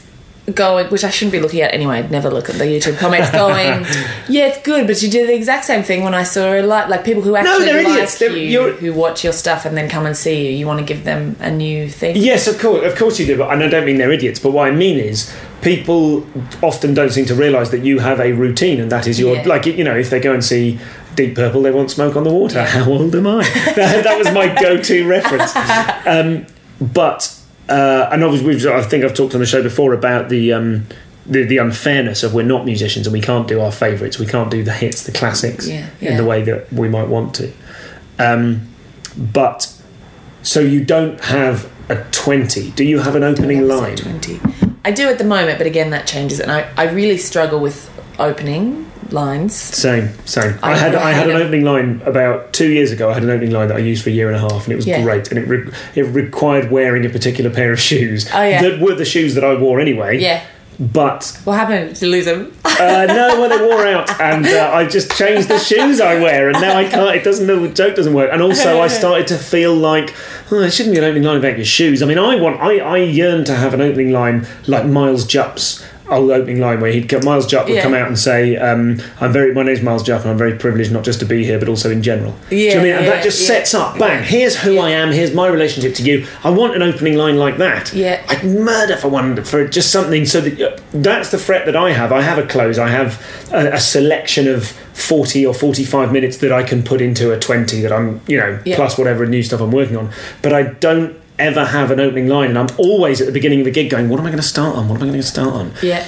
going, which I shouldn't be looking at anyway. I'd never look at the YouTube comments going, yeah, it's good, but you did the exact same thing when I saw a like like people who actually they're like. You, you're- who watch your stuff and then come and see you. You want to give them a new thing. Yes, of course, of course you do. But and I don't mean they're idiots. But what I mean is, people often don't seem to realise that you have a routine, and that is your Yeah. like you know if they go and see Deep Purple, they want Smoke on the Water. How old am I? that, that was my go-to reference. Um, but uh, and obviously, we've, I think I've talked on the show before about the. Um, the, the unfairness of we're not musicians and we can't do our favourites, we can't do the hits, the classics Yeah, in the way that we might want to. Um, but so you don't have a 20. Do you have an opening line? Twenty. I do at the moment, but again, that changes, and I, I really struggle with opening lines. Same, same. I, I had I had an opening line about two years ago. I had an opening line that I used for a year and a half, and it was Yeah. great. And it re- it required wearing a particular pair of shoes Oh, yeah. that were the shoes that I wore anyway. Yeah. But What happened? Did you lose them? uh, no, well, they wore out, and uh, I just changed the shoes I wear, and now I can't. It doesn't. The joke doesn't work. And also, I started to feel like oh, it shouldn't be an opening line about your shoes. I mean, I want. I I yearn to have an opening line like Miles Jupp's. Old opening line where he'd Miles Jupp would Yeah. come out and say, um, "I'm very, my name's Miles Jupp, and I'm very privileged not just to be here, but also in general." Do you know what I mean? And Yeah, that just yeah. sets up, bang. Here's who I am. Here's my relationship to you. I want an opening line like that. Yeah. I'd murder for one for just something. So that uh, that's the threat that I have. I have a close. I have a, a selection of. 40 or 45 minutes that I can put into a 20 that I'm, you know, Yeah. plus whatever new stuff I'm working on. But I don't ever have an opening line, and I'm always at the beginning of a gig going, "What am I going to start on? What am I going to start on?" Yeah.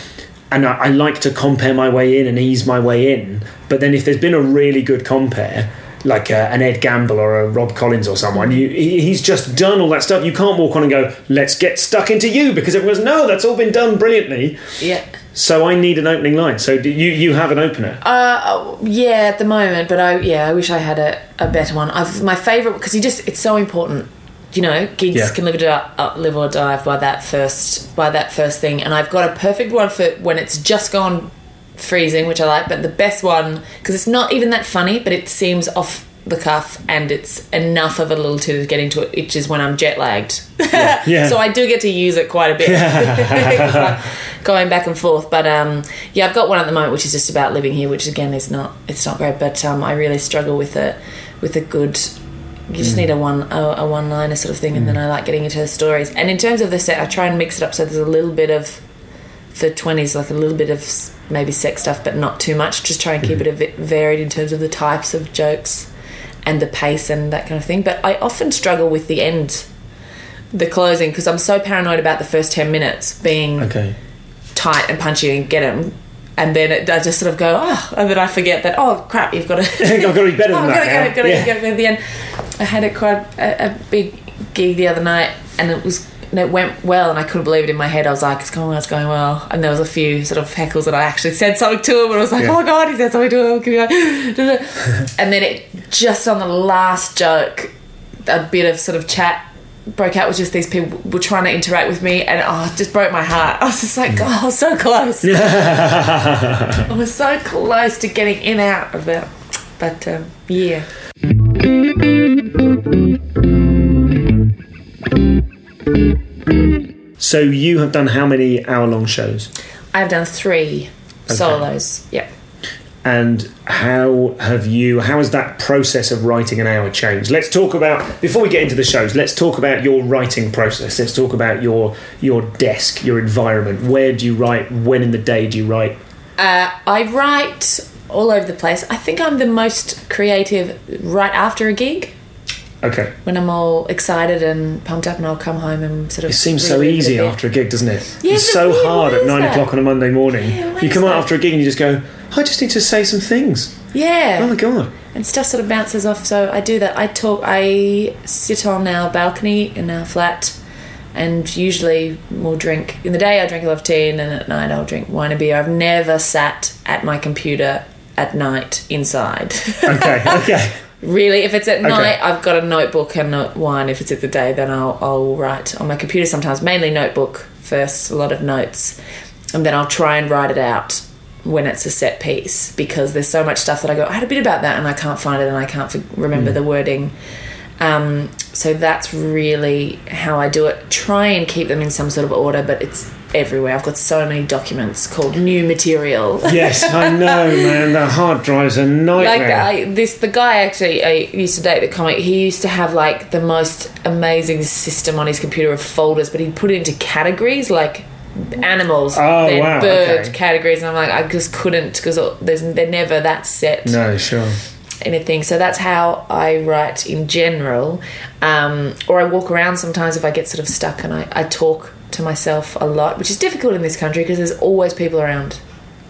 And I, I like to compare my way in and ease my way in. But then if there's been a really good compère, like uh, an Ed Gamble or a Rob Collins or someone, you, he, he's just done all that stuff. You can't walk on and go, "Let's get stuck into you," because everyone goes, "No, that's all been done brilliantly." Yeah. So I need an opening line. So do you you have an opener? Uh, yeah, at the moment, but I yeah, I wish I had a, a better one. I've my favorite because you just it's so important. You know, gigs Yeah. can live or die, uh, live or die by that first by that first thing, and I've got a perfect one for when it's just gone freezing, which I like. But the best one because it's not even that funny, but it seems off the cuff and it's enough of a little to get into it, which is when I'm jet lagged. Yeah. so I do get to use it quite a bit, going back and forth. But um, yeah, I've got one at the moment which is just about living here, which again is not it's not great. But um, I really struggle with it with a good. You just need a one a, a one liner sort of thing, and then mm. I like getting into the stories. And in terms of the set, I try and mix it up so there's a little bit of for twenties, like a little bit of maybe sex stuff, but not too much. Just try and keep it a bit varied in terms of the types of jokes and the pace and that kind of thing. But I often struggle with the end, the closing, because I'm so paranoid about the first ten minutes being Okay. tight and punchy and get them. And then it, I just sort of go, oh, and then I forget that, oh crap, you've got to. I've got to be better Oh, than I've got to that. go, to Yeah. go. At the end, I had a quite a, a big gig the other night, and it was and it went well, and I couldn't believe it in my head. I was like, "It's going well, it's going well," and there was a few sort of heckles that I actually said something to him, and I was like, Yeah. "Oh my god, he said something to him," and then it just on the last joke, a bit of sort of chat broke out with just these people were trying to interact with me and oh it just broke my heart. I was just like oh I was so close. I was so close to getting in out of it. But um, yeah. So you have done how many hour-long shows? I've done three solos yeah and how have you how has that process of writing an hour changed? Let's talk about before we get into the shows let's talk about your writing process. Let's talk about your your desk your environment. Where do you write? When in the day do you write? Uh, I write all over the place. I think I'm the most creative right after a gig. Okay. When I'm all excited and pumped up and I'll come home and sort of it seems so reread it a easy after a gig doesn't it? Yeah, it's so why- hard at nine that? o'clock on a monday morning. Yeah, you come out after a gig and you just go i just need to say some things yeah oh my god and stuff sort of bounces off. So I do that. I talk. I sit on our balcony in our flat, and usually we'll drink. In the day, I drink a lot of tea, and then at night, I'll drink wine and beer. I've never sat at my computer at night inside. okay okay really, if it's at night, I've got a notebook and a wine. If it's at the day, then I'll, I'll write on my computer sometimes, mainly notebook first, a lot of notes, and then I'll try and write it out when it's a set piece because there's so much stuff that I go, I had a bit about that and I can't find it and I can't remember the wording. Um, so that's really how I do it. Try and keep them in some sort of order, but it's everywhere. I've got so many documents called new material. yes i know man the hard drive's a like nightmare I, this the guy actually I used to date the comic he used to have like the most amazing system on his computer of folders but he'd put it into categories like animals Oh, then wow, bird okay. categories and I'm like I just couldn't because there's they're never that set no sure. anything. So that's how I write in general. Um, or I walk around sometimes if I get sort of stuck and I, I talk to myself a lot which is difficult in this country because there's always people around.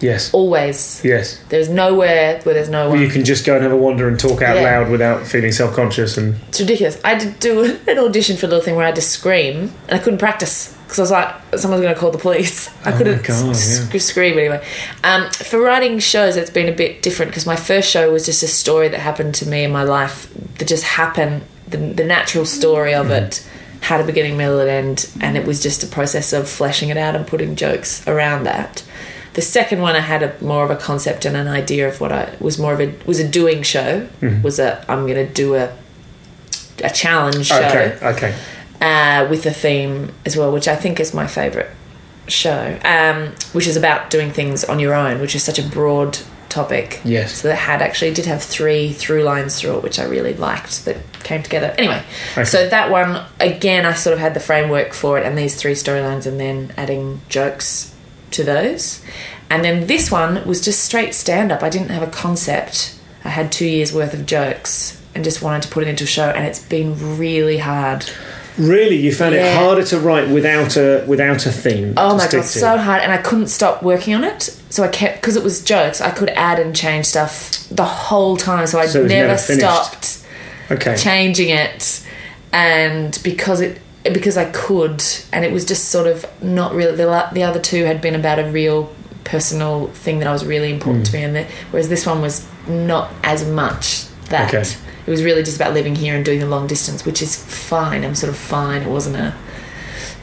Yes. Always. Yes. There's nowhere where there's no one you can just go and have a wander and talk out Yeah. loud without feeling self-conscious and It's ridiculous. I did do an audition for a little thing where I had to scream and I couldn't practice because I was like, someone's going to call the police. I couldn't Oh God, s- yeah. scream anyway. Um, for writing shows, it's been a bit different because my first show was just a story that happened to me in my life that just happened, the, the natural story of Mm-hmm. it had a beginning, middle, and end, and it was just a process of fleshing it out and putting jokes around that. The second one, I had a more of a concept and an idea of what I was more of a was a doing show. Mm-hmm. Was a I'm going to do a a challenge show okay okay uh, with a theme as well, which I think is my favourite show, um, which is about doing things on your own, which is such a broad topic. Yes. So that had actually did have three through lines through it, which I really liked that came together. Anyway, Okay. so that one again, I sort of had the framework for it and these three storylines, and then adding jokes to those. And then this one was just straight stand up. I didn't have a concept. I had two years worth of jokes and just wanted to put it into a show, and it's been really hard. Really, you found it harder to write without a without a theme. Oh my god, so hard, and I couldn't stop working on it. So I kept because it was jokes. I could add and change stuff the whole time, so I So never, never stopped okay. changing it. And because it because I could, and it was just sort of not really. The, the other two had been about a real personal thing that I was really important Hmm. to me, and the, whereas this one was not as much that. Okay. It was really just about living here and doing the long distance, which is fine. I'm sort of fine. It wasn't a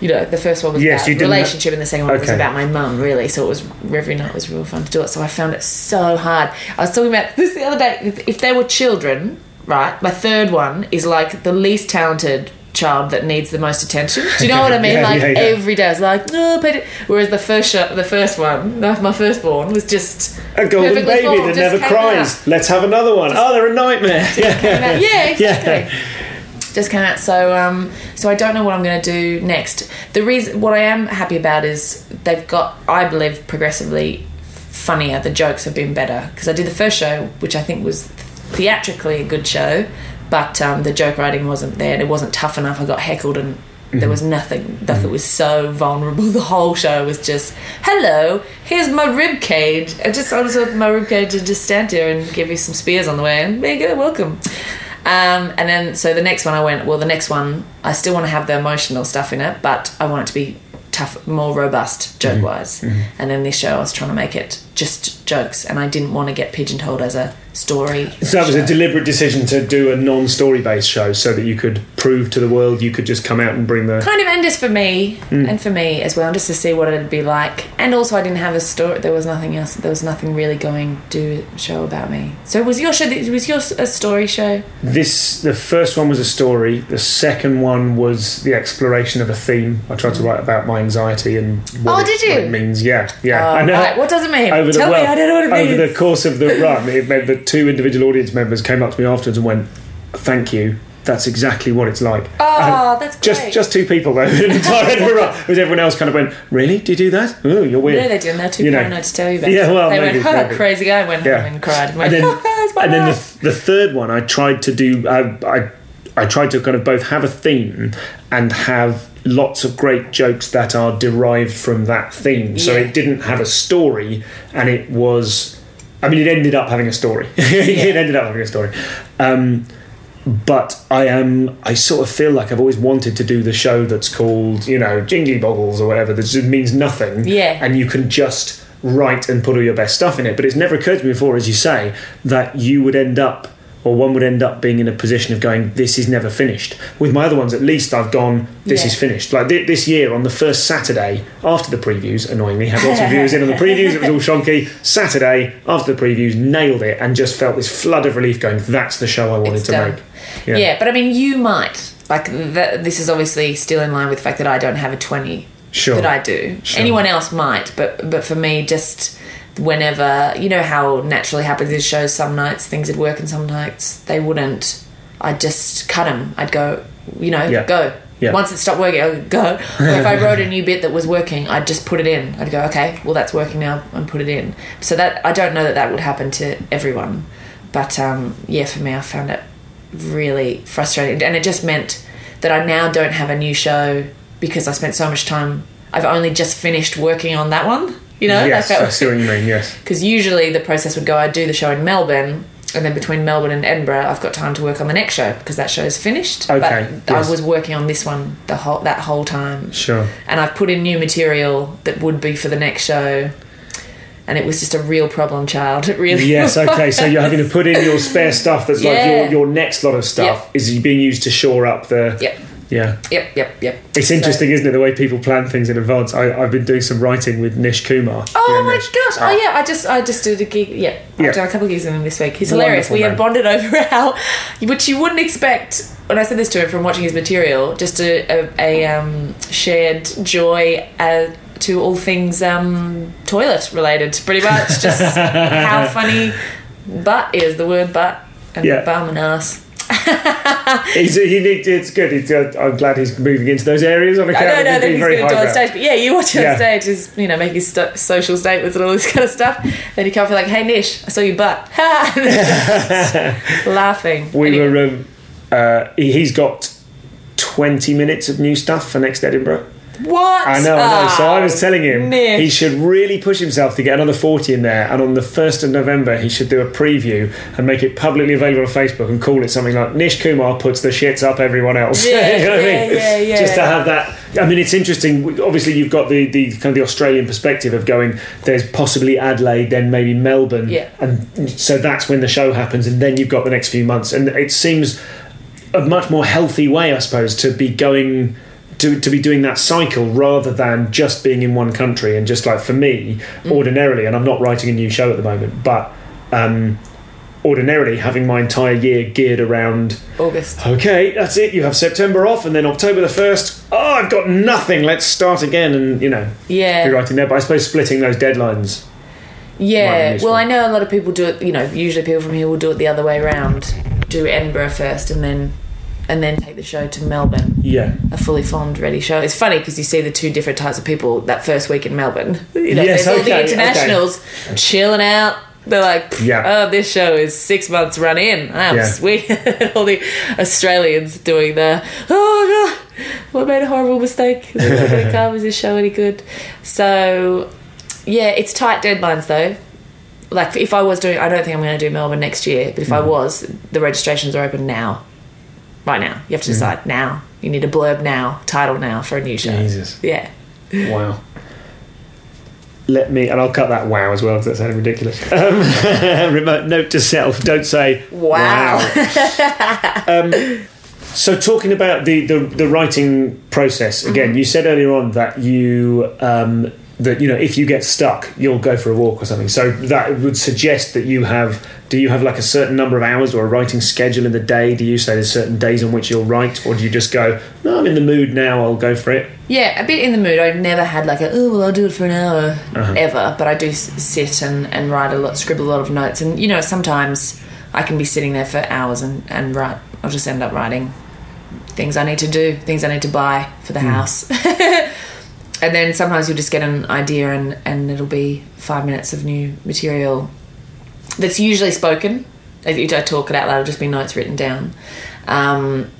you know, the first one was Yes, about relationship, and the second one was about my mum, really. So it was every night was real fun to do it. So I found it so hard. I was talking about this the other day. If- they were children, right? My third one is like the least talented child that needs the most attention. Do you know what I mean? Yeah, like yeah, yeah. every day, I was like, no, but whereas the first show, the first one, my firstborn was just A golden baby formed, that never cries. out. Let's have another one. oh, they're a nightmare. Yeah. Yeah, exactly. Yeah. Just came out. So, um, so I don't know what I'm going to do next. The reason, what I am happy about is they've got, I believe, progressively funnier. The jokes have been better because I did the first show, which I think was theatrically a good show, but um, the joke writing wasn't there and it wasn't tough enough. I got heckled and. There was nothing. Nothing was so vulnerable. The whole show was just, "Hello, here's my rib cage." I just I just opened my rib cage and just stand here and give you some spears on the way, and there you go, welcome. Um, and then, so the next one I went, well, the next one, I still want to have the emotional stuff in it, but I want it to be tough, more robust joke wise. And then this show, I was trying to make it just jokes, and I didn't want to get pigeonholed as a story. So that was a deliberate decision to do a non-story based show so that you could prove to the world you could just come out and bring the. kind of and just for me hmm. and for me as well just to see what it'd be like and also i didn't have a story there was nothing else there was nothing really going to show about me so was your show was yours a story show This the first one was a story. The second one was the exploration of a theme. I tried to write about my anxiety and what, Oh, it, did you? what it means. Yeah, yeah. Oh, I know. right. What does it mean? Over the, Tell me, well, I don't know what it Over the course of the run, it meant that two individual audience members came up to me afterwards and went, "Thank you." That's exactly what it's like. Oh, And that's just great. just just two people though. entire run. Because everyone else kind of went, "Really? Do you do that? Oh, you're weird." No, they didn't. They're too You know. paranoid to tell you about. Yeah, well, they maybe, went, "Ha, maybe. crazy guy," went Yeah. home and cried. And, and then, "It's my and then the, the third one, I tried to do. I, I I tried to kind of both have a theme and have lots of great jokes that are derived from that theme. So Yeah. it didn't have a story, and it was. I mean, it ended up having a story. it ended up having a story. Um, but I am. I sort of feel like I've always wanted to do the show that's called, you know, Jingly Boggles or whatever. That just means nothing. Yeah. And you can just write and put all your best stuff in it. But it's never occurred to me before, as you say, that you would end up, or one would end up being in a position of going, "This is never finished." With my other ones, at least I've gone, "This Yeah. is finished." Like thi- this year, on the first Saturday after the previews, annoyingly had lots of viewers in on the previews. It was all shonky. Saturday after the previews, nailed it, and just felt this flood of relief. Going, "That's the show I wanted It's to done. make." Yeah. but I mean, you might like th- this is obviously still in line with the fact that I don't have a twenty Sure. that I do. Sure. Anyone else might, but but for me, just whenever you know how naturally happens in shows. Some nights things would work, and some nights they wouldn't. I'd just cut them. I'd go, you know, Yeah. go. Yeah. Once it stopped working, I'd go. If I wrote a new bit that was working, I'd just put it in. I'd go, okay, well that's working now, and put it in. So that I don't know that that would happen to everyone, but um, yeah, for me, I found it really frustrating, and it just meant that I now don't have a new show because I spent so much time. I've only just finished working on that one. You know, yes, I I see what you mean. Yes. because usually the process would go I'd do the show in Melbourne and then between Melbourne and Edinburgh I've got time to work on the next show because that show's finished Okay, but yes. I was working on this one the whole that whole time Sure. and I've put in new material that would be for the next show and it was just a real problem child it really Yes, okay. So you're having to put in your spare stuff that's like your, your next lot of stuff Yep. is being used to shore up the. yep Yeah. yep yep yep It's So- interesting, isn't it, the way people plan things in advance? I, I've been doing some writing with Nish Kumar. Oh Yeah, my Nish. gosh! Oh yeah, I just I just did a gig. Yeah, I've done a couple of gigs with him this week. He's Wonderful hilarious. We man. have bonded over how, which you wouldn't expect when I said this to him from watching his material. Just a a, a um, shared joy uh to all things um, toilet related, pretty much. Just how funny butt is the word butt and Yeah. bum and ass. He's, he it's good. He's, uh, I'm glad he's moving into those areas on I don't know that he's going to do on stage, but yeah, you watch him Yeah. on stage, is you know making st- social statements and all this kind of stuff. Then you come up like, "Hey Nish, I saw your butt," laughing. We Anyway. were. Um, uh, he- he's got 20 minutes of new stuff for next Edinburgh. What? I know, I know. So I was Oh, telling him Nish. he should really push himself to get another 40 in there. And on the 1st of November, he should do a preview and make it publicly available on Facebook and call it something like Nish Kumar puts the shits up everyone else. Yeah, You know what I yeah, mean? yeah, yeah. Just to have that. I mean, it's interesting. Obviously, you've got the, the kind of the Australian perspective of going, there's possibly Adelaide, then maybe Melbourne. Yeah. And so that's when the show happens. And then you've got the next few months. And it seems a much more healthy way, I suppose, to be going to, to be doing that cycle rather than just being in one country and just like for me, ordinarily, and I'm not writing a new show at the moment, but um, ordinarily having my entire year geared around August. okay, that's it, you have September off, and then October the 1st, oh, I've got nothing, let's start again, and you know, Yeah. be writing there. But I suppose splitting those deadlines. Yeah, well, I know a lot of people do it. You know, usually people from here will do it the other way around. Do Edinburgh first, and then and then take the show to Melbourne. Yeah. A fully formed, ready show. It's funny because you see the two different types of people that first week in Melbourne. You know, Yes, there's all the internationals chilling out. They're like, Yeah. oh, this show is six months run in. I'm Yeah. sweet. all the Australians doing the, oh, God, what made a horrible mistake? Is it gonna come? Is this show any good? So, yeah, it's tight deadlines though. Like if I was doing, I don't think I'm going to do Melbourne next year. But if Mm. I was, the registrations are open now, right now. You have to decide now. You need a blurb now, title now for a new show. Jesus. Yeah. Wow. Let me, and I'll cut that wow as well because that sounded ridiculous. Um, remote note to self: don't say Wow. Um, so, talking about the, the, the writing process Mm-hmm. again, you said earlier on that you um, that you know if you get stuck, you'll go for a walk or something. So that would suggest that you have. Do you have like a certain number of hours or a writing schedule in the day? Do you say there's certain days on which you'll write, or do you just go, "No, I'm in the mood now. I'll go for it." Yeah, a bit in the mood. I've never had like a oh well I'll do it for an hour Uh-huh. ever, but I do sit and, and write a lot, scribble a lot of notes, and you know sometimes I can be sitting there for hours and and write. I'll just end up writing things I need to do, things I need to buy for the house, and then sometimes you'll just get an idea and and it'll be five minutes of new material that's usually spoken. If you don't talk it out loud, it'll just be notes written down. Um,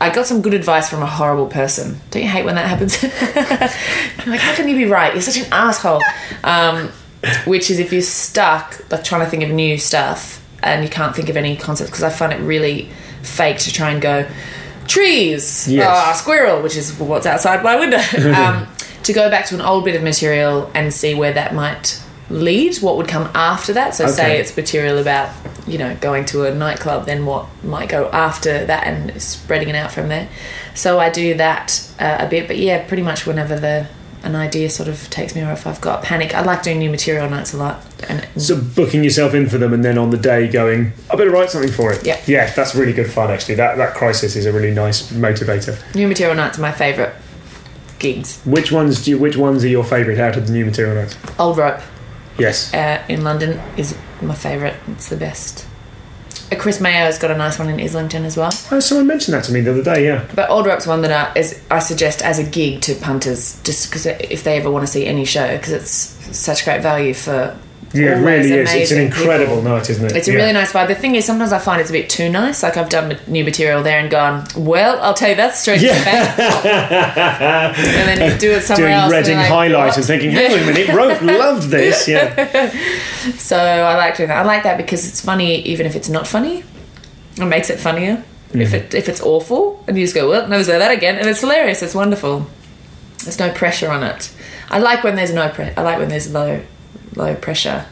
I got some good advice from a horrible person. Don't you hate when that happens? Like, how can you be right? You're such an asshole. Um, which is if you're stuck, like trying to think of new stuff and you can't think of any concepts, because I find it really fake to try and go, trees, Yes. ah, squirrel, which is what's outside my window. um, to go back to an old bit of material and see where that might lead, what would come after that. So, say it's material about, you know, going to a nightclub, then what might go after that and spreading it out from there. So, I do that uh, a bit, but yeah, pretty much whenever the an idea sort of takes me or if I've got panic. I like doing new material nights a lot. And So booking yourself in for them, and then on the day going, I better write something for it. Yeah. yeah, that's really good fun. Actually, that that crisis is a really nice motivator. new material nights are my favourite gigs. Which ones do you, Which ones are your favourite out of the new material nights? Old Rope Yes. uh, in London is my favourite. It's the best. Uh, Chris Mayo's got a nice one in Islington as well. Oh, someone mentioned that to me the other day. Yeah. But Old Rope's one that I, is, I suggest as a gig to punters, just because if they ever want to see any show, because it's such great value for. Yeah, it really is. It's an incredible people. night, isn't it? It's a Yeah. really nice vibe. The thing is, sometimes I find it's a bit too nice. Like I've done new material there and gone, well, I'll tell you that straight to the bank. and then do it somewhere Doing else. and Reading like, highlight "What?" and thinking, hang on a minute, Rope loved this. Yeah. So I like doing that. I like that because it's funny, even if it's not funny. It makes it funnier. If it if it's awful, and you just go, well, never say that again, and it's hilarious. It's wonderful. There's no pressure on it. I like when there's no pre- I like when there's low low pressure.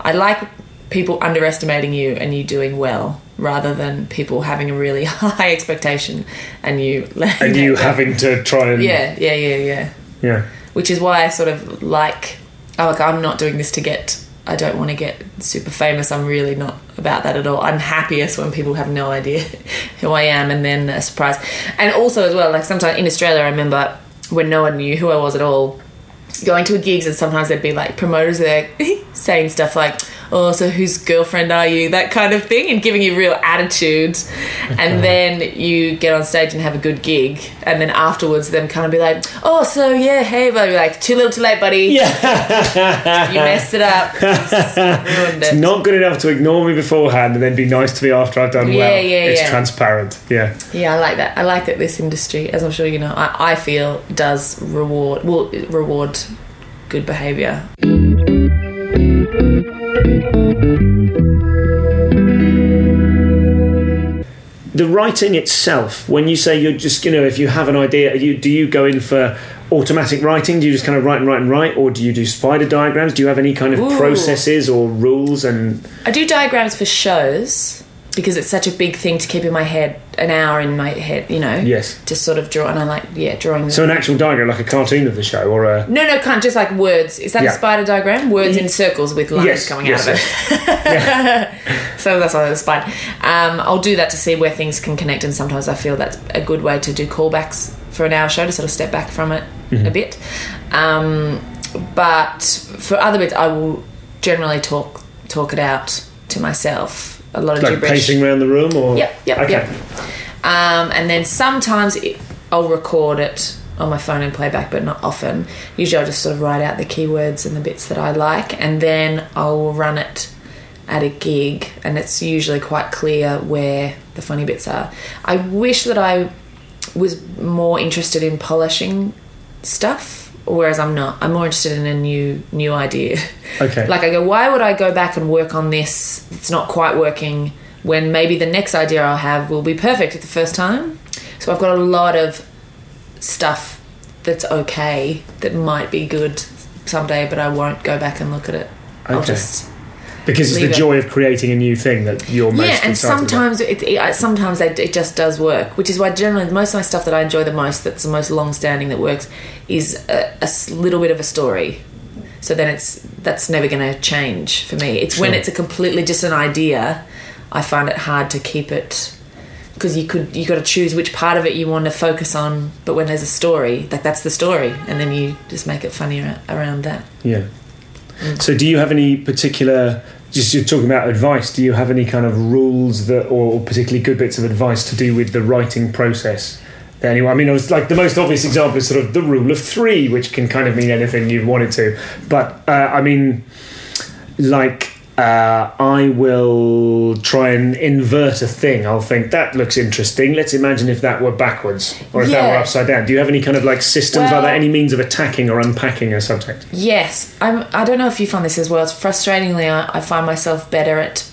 I like people underestimating you and you doing well, rather than people having a really high expectation and you And you having to try and yeah yeah yeah yeah yeah. which is why I sort of like, oh, like I'm not doing this to get. I don't want to get super famous. I'm really not about that at all. I'm happiest when people have no idea who I am, and then a surprise. And also as well, like sometimes in Australia, I remember when no one knew who I was at all. Going to gigs and sometimes there'd be like promoters there saying stuff like oh so whose girlfriend are you that kind of thing and giving you real attitude and then you get on stage and have a good gig and then afterwards them kind of be like oh so yeah hey but I'd like too little too late buddy Yeah. you messed it up it Not good enough to ignore me beforehand and then be nice to me after I've done Yeah, well. yeah, it's yeah. transparent. Yeah. Yeah, I like that. I like that this industry, as I'm sure you know, I, I feel does reward will reward good behaviour. The writing itself when you say you're just you know if you have an idea you do you go in for automatic writing? Do you just kind of write and write and write or do you do spider diagrams? Do you have any kind of Ooh. processes or rules and I do diagrams for shows because it's such a big thing to keep in my head, an hour in my head, you know. Yes. To sort of draw, and I like yeah drawing. so an actual diagram like a cartoon of the show or a no, no, can't just like words. Is that Yeah. a spider diagram? Words in circles with lines Yes, coming yes, out of it. so that's why the spider. Um, I'll do that to see where things can connect, and sometimes I feel that's a good way to do callbacks for an hour show to sort of step back from it Mm-hmm. a bit. Um, but for other bits, I will generally talk talk it out to myself. A lot of like gibberish. pacing around the room or Yep, yep, okay yep. Um, and then sometimes it, I'll record it on my phone and playback, but not often. Usually I'll just sort of write out the keywords and the bits that I like, and then I'll run it at a gig, and it's usually quite clear where the funny bits are. I wish that I was more interested in polishing stuff, whereas I'm not. I'm more interested in a new new idea. Okay. like I go, why would I go back and work on this? It's not quite working. When maybe the next idea I'll have will be perfect at the first time. So I've got a lot of stuff that's okay that might be good someday, but I won't go back and look at it. I'll Okay. just because it's the leave it. joy of creating a new thing that you're most yeah, and sometimes it, it sometimes it, just does work, which is why generally most of my stuff that I enjoy the most, that's the most long standing that works, is a little bit of a story. So then it's that's never going to change for me. It's when it's a completely just an idea, I find it hard to keep it because you could you got to choose which part of it you want to focus on. But when there's a story, like that's the story, and then you just make it funny ar- around that. Yeah. Mm. So, do you have any particular? Just you're talking about advice. Do you have any kind of rules that, or particularly good bits of advice to do with the writing process? Anyway, I mean, it was like the most obvious example is sort of the rule of three, which can kind of mean anything you wanted to. But uh, I mean, like uh, I will try and invert a thing. I'll think that looks interesting. Let's imagine if that were backwards or if that were upside down. Do you have any kind of like systems like Well- that? Any means of attacking or unpacking a subject? Yes, I'm. I don't know if you find this as well. It's frustratingly, I, I find myself better at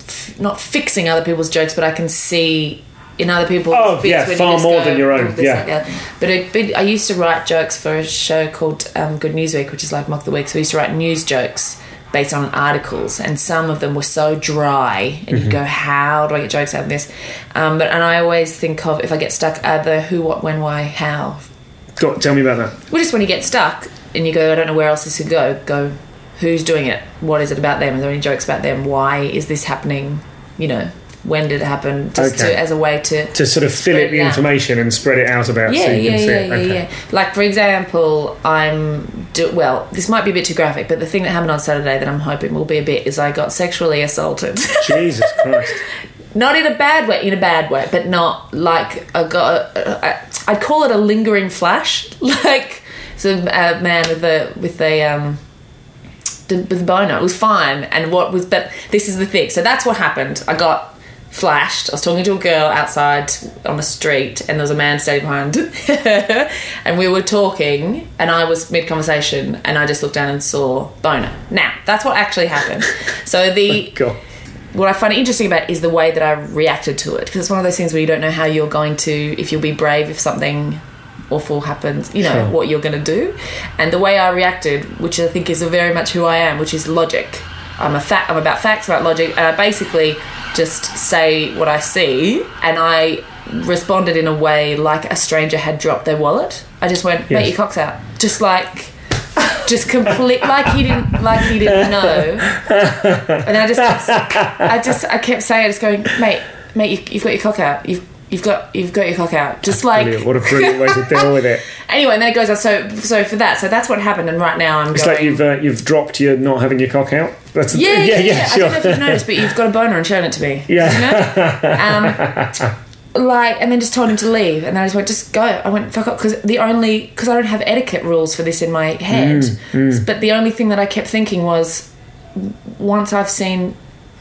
f- not fixing other people's jokes, but I can see in other people's. Oh, bits yeah, far more go, than your own, "Oh, yeah. like that." But a bit, I used to write jokes for a show called um, Good News Week, which is like Mock the Week. So I used to write news jokes based on articles, and some of them were so dry, and Mm-hmm. you go, "How do I get jokes out of this?" Um, but and I always think of if I get stuck, either who, what, when, why, how Got, tell me about that. well, just when you get stuck and you go, I don't know where else this could go, go, who's doing it? What is it about them? Are there any jokes about them? Why is this happening? You know, when did it happen? Just Okay. to, as a way to. to sort of fill it the out. information and spread it out about yeah, so you yeah, can see yeah, it. yeah, Okay. yeah. Like, for example, I'm. Do, well, this might be a bit too graphic, but the thing that happened on Saturday that I'm hoping will be a bit is I got sexually assaulted. Jesus Christ. not in a bad way, in a bad way, but not like I got. I, I'd call it a lingering flash, like it's a, a man with a with a um with a boner. It was fine, and what was but this is the thing. So that's what happened. I got flashed. I was talking to a girl outside on the street, and there was a man standing behind, and we were talking, and I was mid conversation, and I just looked down and saw boner. Now that's what actually happened. So the oh God. what I find interesting about is the way that I reacted to it because it's one of those things where you don't know how you're going to if you'll be brave if something awful happens you know Sure. what you're going to do and the way I reacted which I think is very much who I am which is logic I'm a fact I'm about facts about logic and I basically just say what I see and I responded in a way like a stranger had dropped their wallet I just went Yes. mate your cock's out just like just complete like he didn't like he didn't know and I just, I just, I kept saying, I just going, mate, mate, you, you've got your cock out. You've, You've got you've got your cock out. Just like Brilliant. What a brilliant way to deal with it. anyway, and then it goes on. So so for that, so that's what happened. And right now I'm It's going. like you've uh, you've dropped your not having your cock out. That's yeah, yeah, yeah, sure. I don't know if you've noticed, but you've got a boner and shown it to me. Yeah. You know? um, like, and then just told him to leave, and then I just went, just go. I went, fuck up, because the only because I don't have etiquette rules for this in my head. Mm, But the only thing that I kept thinking was, once I've seen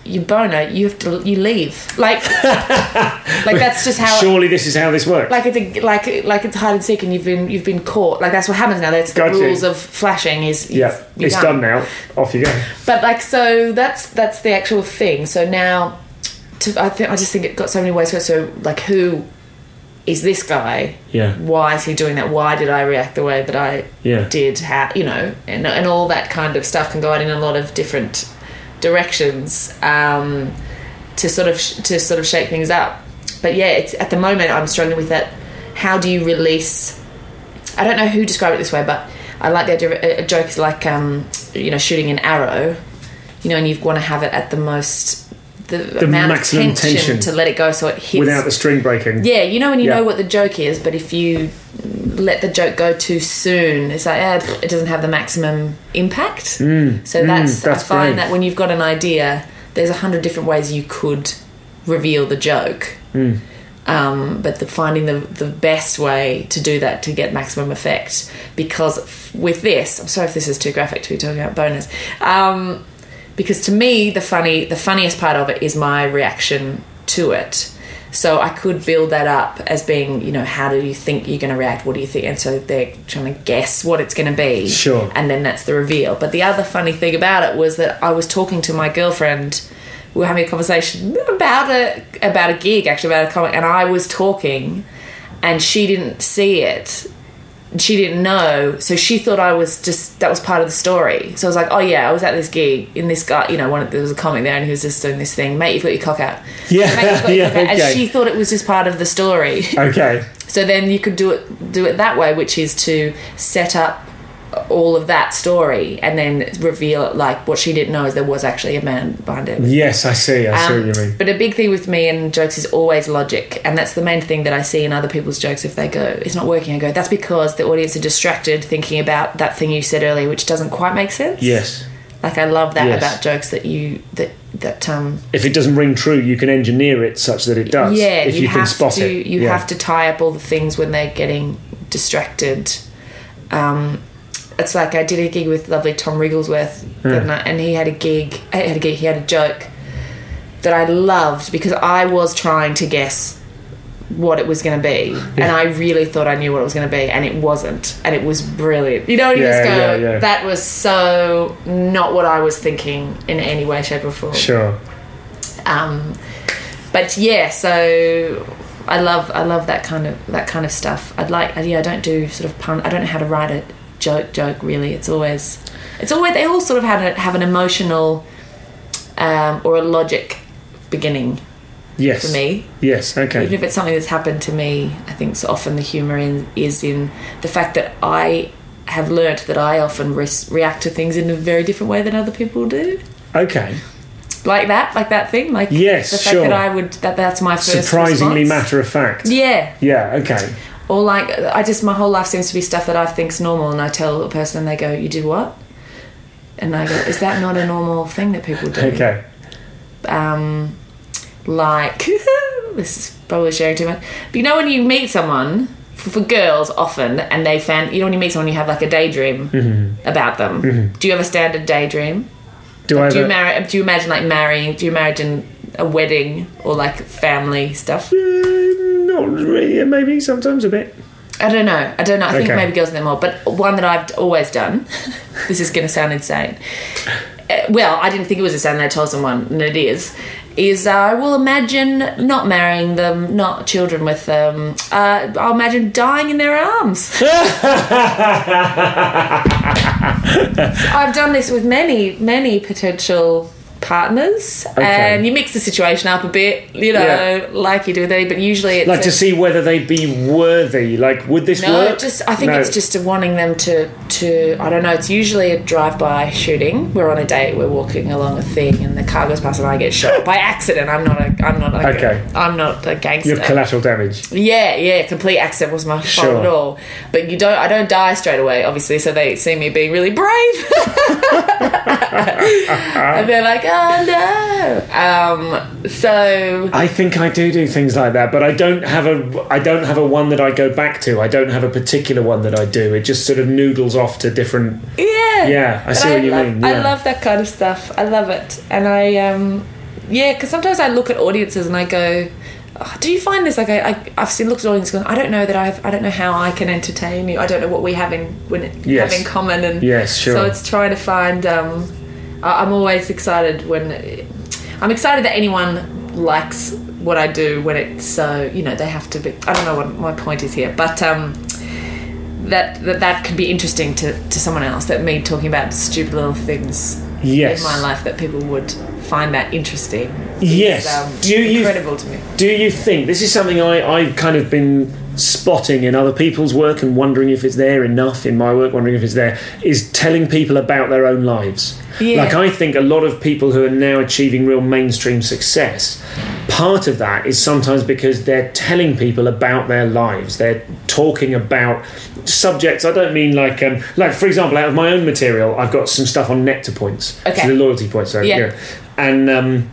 your boner, you have to you leave. Like, like that's just how. Surely this is how this works. Like it's a, like like it's hide and seek, and you've been you've been caught. Like that's what happens now. That's the rules of flashing. Is yeah, it's done now. Off you go. but like so that's that's the actual thing so now to, i think i just think it got so many ways to go so like who is this guy Yeah. why is he doing that why did i react the way that i Yeah. did how you know and, and all that kind of stuff can go out in a lot of different directions um, to sort of to sort of shake things up. But yeah it's at the moment i'm struggling with that how do you release I don't know who described it this way, but I like the idea a joke is like um, you know shooting an arrow, you know, and you want to have it at the most the, amount maximum of tension, tension. to let it go so it hits Without the string breaking. yeah, you know when you Yeah. know what the joke is, but if you let the joke go too soon, it's like eh, it doesn't have the maximum impact. so that's, Mm. that's I find that when you've got an idea, there's a hundred different ways you could reveal the joke. Mm. Um, but the, finding the the best way to do that to get maximum effect, because f- with this, I'm sorry if this is too graphic to be talking about bonus. Um, because to me the funny the funniest part of it is my reaction to it. So i could build that up as being you know how do you think you're going to react? What do you think? And so they're trying to guess what it's going to be. Sure. and then that's the reveal. But the other funny thing about it was that i was talking to my girlfriend. We were having a conversation about a about a gig actually about a comic and i was talking and she didn't see it she didn't know, so she thought I was just that was part of the story. So I was like, "Oh yeah, I was at this gig in this guy, you know, one of, there was a comic there, and he was just doing this thing, mate. You've got your cock out, Yeah, mate, you've got your yeah, cock out." okay. And she thought it was just part of the story. Okay. so then you could do it do it that way, which is to set up all of that story and then reveal like what she didn't know is there was actually a man behind it. Yes, I see. I see Um, what you mean. But a big thing with me and jokes is always logic, and that's the main thing that I see in other people's jokes. If they go, "It's not working," I go, "That's because the audience are distracted thinking about that thing you said earlier, which doesn't quite make sense." Yes. Like I love that Yes. about jokes that you that that um If it doesn't ring true, you can engineer it such that it does. yeah If you, you, can have spot to it. you Yeah. have to tie up all the things when they're getting distracted. Um, it's like I did a gig with lovely Tom Wrigglesworth, the other night, and he had a gig. He had a gig. He had a joke that I loved because I was trying to guess what it was going to be, and I really thought I knew what it was going to be, and it wasn't, and it was brilliant. You know, you Yeah, just go, yeah, yeah. "That was so not what I was thinking in any way, shape, or form." Sure. um, but yeah, so I love I love that kind of that kind of stuff. I'd like yeah, I don't do sort of pun. I don't know how to write a joke joke really. It's always it's always they all sort of have a, have an emotional um, or a logic beginning Yes. for me. Yes. Okay. Even if it's something that's happened to me, I think so often the humour in, is in the fact that I have learnt that I often res- react to things in a very different way than other people do okay. like that, like that thing, like Yes, the fact sure. that I would that that's my first Surprisingly response. matter of fact. Yeah, Yeah. Okay. Or like I just my whole life seems to be stuff that I think's normal, and I tell a person, and they go, "You do what?" And I go, "Is that not a normal thing that people do?" Okay. Um, like this is probably sharing too much, but you know when you meet someone. For, for girls, often, and they fan. You know, when you meet someone, you have like a daydream Mm-hmm. about them. Do you have a standard daydream? Do I? Do you marry? Do you imagine like marrying? Do you imagine a wedding or like family stuff? Mm, Not really. Maybe sometimes a bit. I don't know. I don't know. I think Okay. maybe girls know more. But one that I've always done. this is going to sound insane. Uh, well, I didn't think it was and I told someone, and it is. Is uh, I will imagine not marrying them, not children with them. Uh, I'll imagine dying in their arms. I've done this with many, many potential partners and you mix the situation up a bit you know Yeah. like you do with any but usually it's Like a- to see whether they'd be worthy. Like, would this no, work? just I think No. it's just a wanting them to to I don't know. It's usually a drive-by shooting. We're on a date, we're walking along a thing, and the car goes past, and I get shot by accident. I'm not a I'm not like Okay. a, I'm not a gangster. your collateral damage. yeah, yeah, complete accident was my fault Sure. at all. But you don't I don't die straight away, obviously. So they see me being really brave, and they're like, oh no. Um, so I think I do do things like that, but I don't have a I don't have a one that I go back to. I don't have a particular one that I do. It just sort of noodles off to different. Yeah. Yeah, I see what you love, mean, I love that kind of stuff. I love it. And I, um, yeah, because sometimes I look at audiences and I go, oh, do you find this like I, I I've seen looked at audiences going I don't know that I've I don't know how I can entertain you I don't know what we have in when Yes. have in common and Yes, sure. so it's trying to find um I- I'm always excited when I'm excited that anyone likes what I do when it's so you know they have to be I don't know what my point is here but um that that, that could be interesting to, to someone else that me talking about stupid little things Yes. in my life that people would find that interesting Yes. um, Do you- incredible to me Do you think this is something I, I've kind of been spotting in other people's work and wondering if it's there enough in my work, wondering if it's there, is telling people about their own lives. Yeah. Like, I think a lot of people who are now achieving real mainstream success, part of that is sometimes because they're telling people about their lives. They're talking about subjects. I don't mean like, um, like for example, out of my own material, I've got some stuff on Nectar points, Okay. so the loyalty points. So, Yeah. yeah. And um,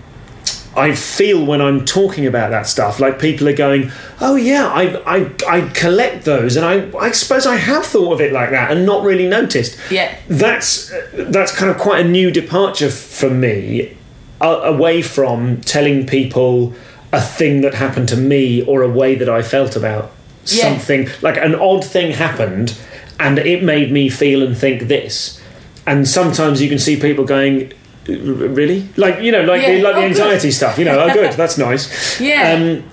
I feel when I'm talking about that stuff, like people are going, "Oh yeah, I I, I collect those," and I I suppose I have thought of it like that and not really noticed. Yeah. that's that's kind of quite a new departure for me, uh, away from telling people a thing that happened to me or a way that I felt about Yeah. something. Like an odd thing happened, and it made me feel and think this. And sometimes you can see people going, "R- really? Like you know, like Yeah. the, like the Oh, good. anxiety stuff. You know, oh good, that's nice. Yeah. Um,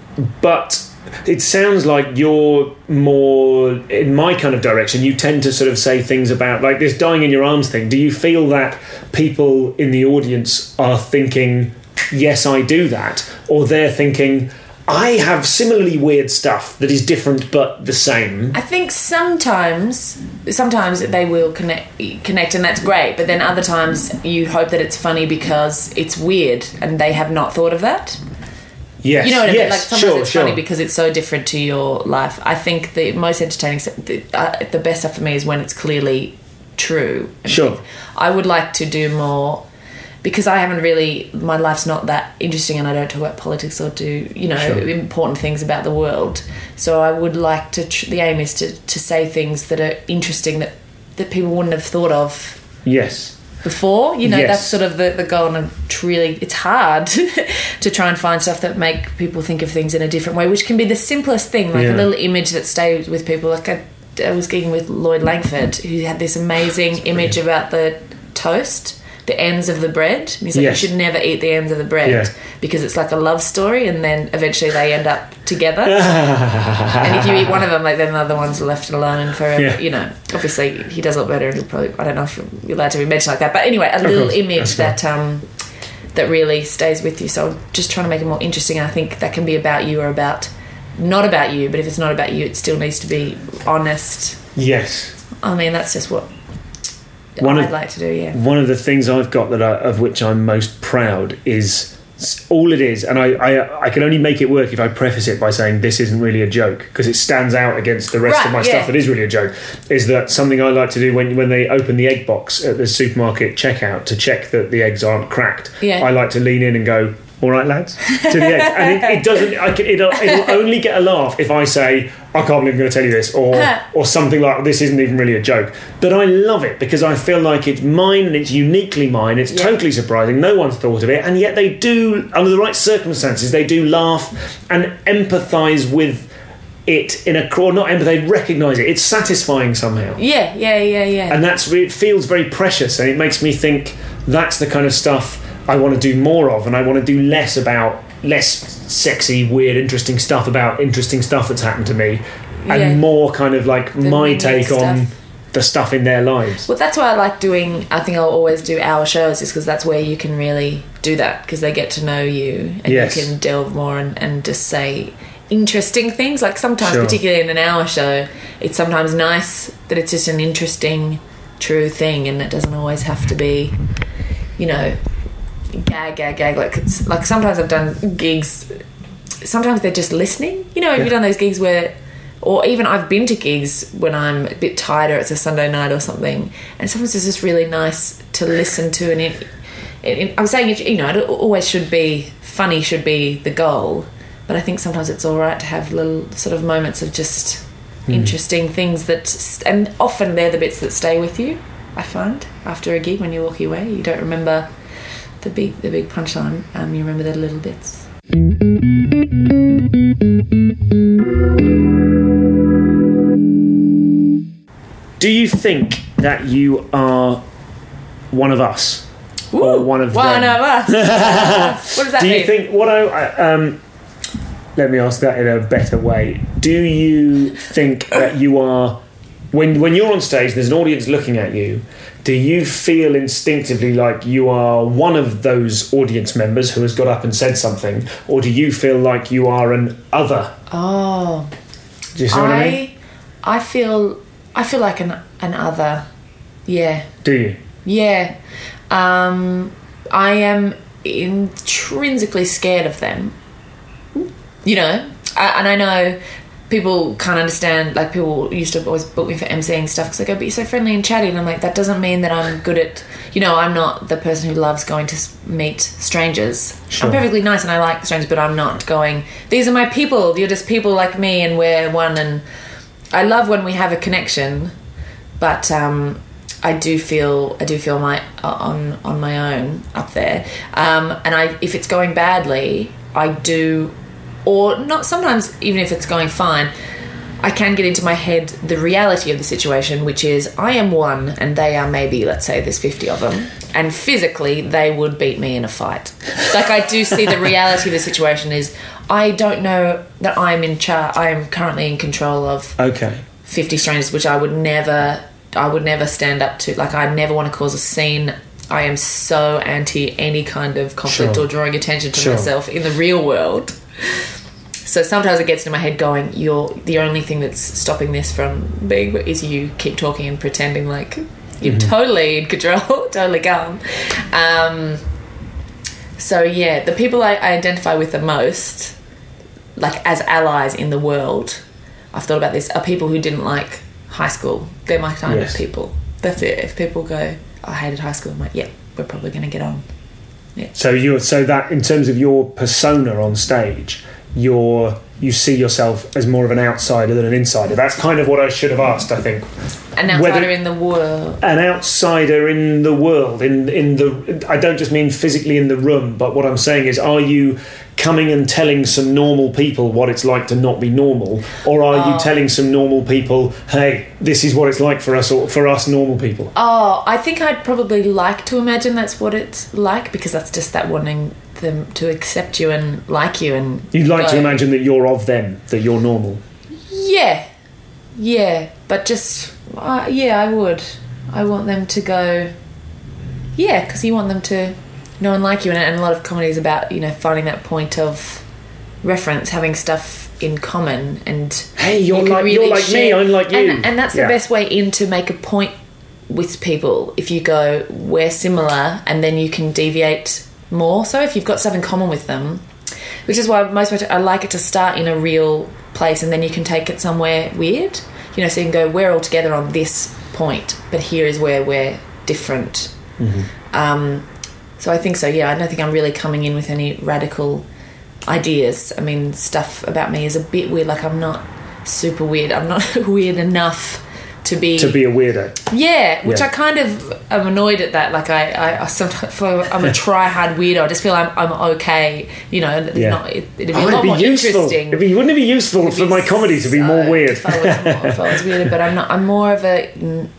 but it sounds like you're more in my kind of direction. You tend to sort of say things about like this dying in your arms thing. Do you feel that people in the audience are thinking, yes, I do that, or they're thinking, I have similarly weird stuff that is different but the same? I think sometimes sometimes they will connect connect and that's great but then other times you hope that it's funny because it's weird and they have not thought of that Yes, you know what I mean? Like sometimes sure, it's sure. funny because it's so different to your life. I think the most entertaining, the, uh, the best stuff for me is when it's clearly true. Sure. I would like to do more because I haven't really. My life's not that interesting, and I don't talk about politics or do you know Sure. important things about the world. So I would like to. Tr- the aim is to to say things that are interesting that that people wouldn't have thought of yes. before. You know, Yes. that's sort of the, the goal. And it's really, it's hard to try and find stuff that make people think of things in a different way, which can be the simplest thing, like Yeah. a little image that stays with people. Like I, I was gigging with Lloyd Langford, who had this amazing image about the toast. The ends of the bread. He's like, Yes. you should never eat the ends of the bread Yeah. because it's like a love story, and then eventually they end up together. and if you eat one of them, like then the other ones are left alone forever. Yeah. You know, obviously he does a lot better, and he'll probably I don't know if you're allowed to be mentioned like that, but anyway, a little course, image that's that um that really stays with you. So I'm just trying to make it more interesting. And I think that can be about you or about not about you, but if it's not about you, it still needs to be honest. Yes. I mean, that's just what One I'd of- like to do. Yeah. one of the things I've got that I, of which I'm most proud is all it is, and I, I I can only make it work if I preface it by saying this isn't really a joke because it stands out against the rest Right, of my yeah. stuff that is really a joke. Is that something I like to do when when they open the egg box at the supermarket checkout to check that the eggs aren't cracked? Yeah. I like to lean in and go. All right, lads, to the eggs, and it, it doesn't. I can, it'll, it'll only get a laugh if I say, "I can't believe I'm going to tell you this," or or something like, "This isn't even really a joke." But I love it because I feel like it's mine and it's uniquely mine. It's Yeah. totally surprising. No one's thought of it, and yet they do, under the right circumstances, they do laugh and empathise with it in a or not They recognise it. It's satisfying somehow, Yeah, yeah, yeah, yeah. and that's it feels very precious, and it makes me think that's the kind of stuff I want to do more of, and I want to do less about less sexy, weird, interesting stuff about interesting stuff that's happened to me, and Yeah. more kind of like my unique take on the stuff in their lives. Well, that's why I like doing. I think I'll always do hour shows, is because that's where you can really do that because they get to know you and Yes. you can delve more and, and just say interesting things. Like sometimes, Sure. particularly in an hour show, it's sometimes nice that it's just an interesting, true thing, and it doesn't always have to be, you know, gag, gag, gag. Like it's like sometimes I've done gigs. Sometimes they're just listening. You know, have you done those gigs where or even I've been to gigs when I'm a bit tired or it's a Sunday night or something, and sometimes it's just really nice to listen to. And it, it, I'm saying, it, you know, it always should be funny, should be the goal, but I think sometimes it's all right to have little sort of moments of just hmm. interesting things that, and often they're the bits that stay with you. I find after a gig when you walk away, you don't remember the big the big punchline. Um, you remember the little bits. Do you think that you are one of us? or one of One them? of us. what does that Do you mean? think what I I- um? Let me ask that in a better way. Do you think that you are when when you're on stage? There's an audience looking at you. Do you feel instinctively like you are one of those audience members who has got up and said something, or do you feel like you are an other? oh. Do you see what I, mean? I I feel I feel like an an other. Yeah. Do you? Yeah. Um I am intrinsically scared of them. You know, I, and I know people can't understand. Like people used to always book me for emceeing stuff because they go, "But you're so friendly and chatty," and I'm like, that doesn't mean that I'm good at. You know, I'm not the person who loves going to meet strangers. Sure. I'm perfectly nice and I like strangers, but I'm not going. These are my people. You're just people like me, and we're one. And I love when we have a connection, but um, I do feel I do feel my on on my own up there. Um, and I if it's going badly, I do, or not. Sometimes even if it's going fine. I can get into my head the reality of the situation, which is I am one and they are maybe, let's say there's 50 of them, and physically they would beat me in a fight. Like I do see the reality of the situation is I don't know that I'm in charge, I am currently in control of Okay. 50 strangers which i would never i would never stand up to like i never want to cause a scene i am so anti any kind of conflict Sure. or drawing attention to Sure. myself in the real world so sometimes it gets into my head going you're the only thing that's stopping this from being is you keep talking and pretending like you're totally in control totally calm um, so yeah the people I, I identify with the most like as allies in the world I've thought about this are people who didn't like high school. They're my kind Yes. of people. That's it. If people go, I hated high school, I'm like, yeah, we're probably going to get on. So you so that in terms of your persona on stage, you're you see yourself as more of an outsider than an insider. That's kind of what I should have asked. I think An outsider Whether- in the world. an outsider in the world in in the I don't just mean physically in the room, but what I'm saying is, are you coming and telling some normal people what it's like to not be normal, or are you telling some normal people, hey, this is what it's like for us or for us normal people? Oh, I think I'd probably like to imagine that's what it's like because that's just that wanting them to accept you and like you and. You'd like to imagine that you're of them, that you're normal. Yeah, yeah, but just uh, yeah, I would. I want them to go. Yeah, because you want them to know and like you, and, and a lot of comedy is about you know finding that point of reference, having stuff in common, and Hey, you're you like- you're like me, I'm like you. and, and that's Yeah. the best way in to make a point with people. If you go, we're similar, and then you can deviate more. So if you've got stuff in common with them, which is why most of I like it to start in a real place, and then you can take it somewhere weird. You know, so you can go, we're all together on this point, but here is where we're different. Um, so I think so. Yeah, I don't think I'm really coming in with any radical ideas. I mean, stuff about me is a bit weird. Like I'm not super weird. I'm not weird enough to be To be a weirdo. yeah, which Yeah. I kind of am annoyed at that. Like I, I, I sometimes feel I'm a try hard weirdo. I just feel I'm, I'm okay. You know, Yeah. not, it, it'd be Oh, a lot it'd more be useful. interesting. It'd be, wouldn't it be useful for my comedy to be more weird? If I was, more, if I was weird, but I'm not. I'm more of a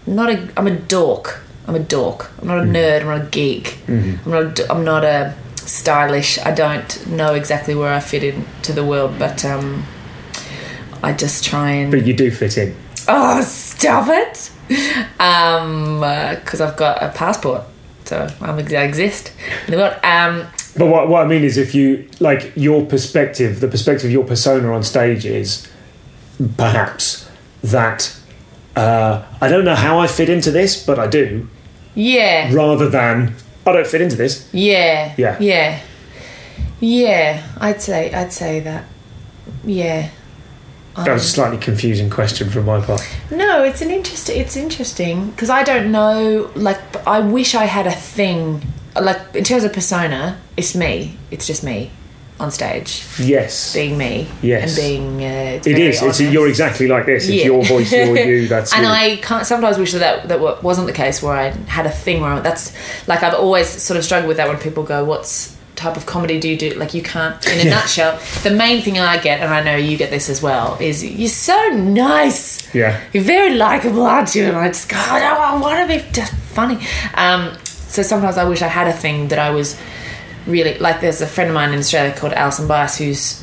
not a. I'm a dork. I'm a dork. I'm not a Mm-hmm. nerd. I'm not a geek. I'm not. A, I'm not a stylish. I don't know exactly where I fit into the world, but um, I just try and But you do fit in. Oh, stop it! Um, because I've got a passport, so I'm, I exist in the world. Um, But what, what I mean is, if you like your perspective, the perspective of your persona on stage is perhaps that uh, I don't know how I fit into this, but I do, yeah, rather than I don't fit into this. yeah, Yeah. yeah, yeah. I'd say, I'd say that. Yeah. That was a slightly confusing question from my part. No, it's an interesting. It's interesting because I don't know. Like, I wish I had a thing. Like in terms of persona, it's me. It's just me on stage, Yes, being me. Yes. and being. Uh, it's it. It's honest. you're exactly like this. It's Yeah. your voice, you're you. That's and you. I can't sometimes wish that, that that wasn't the case where I had a thing where I, that's like I've always sort of struggled with that when people go, "What's type of comedy do you do?" Like you can't. In a Yeah. nutshell, the main thing I get, and I know you get this as well, is you're so nice. Yeah. You're very likable, aren't you? And I just go, oh, I want to be just funny. Um, so sometimes I wish I had a thing that I was really like. There's a friend of mine in Australia called Alison Bias who's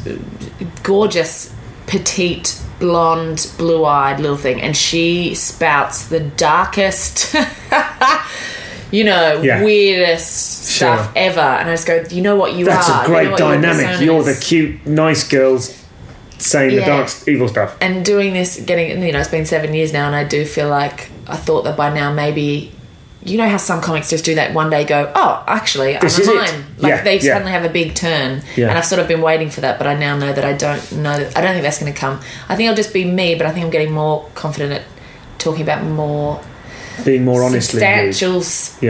gorgeous, petite, blonde, blue-eyed little thing, and she spouts the darkest. You know, Yeah. weirdest Sure. stuff ever, and I just go. You know what you That's are. a You know great dynamic. You're the cute, nice girls saying the dark, evil stuff. and doing this, getting you know, it's been seven years now, and I do feel like I thought that by now maybe, you know, how some comics just do that one day, go, oh, actually, This I'm is a it. mime. Like Yeah, they yeah. suddenly have a big turn, Yeah. and I've sort of been waiting for that, but I now know that I don't know. That, I don't think that's going to come. I think I'll just be me, but I think I'm getting more confident at talking about more Being more honestly you. substantial,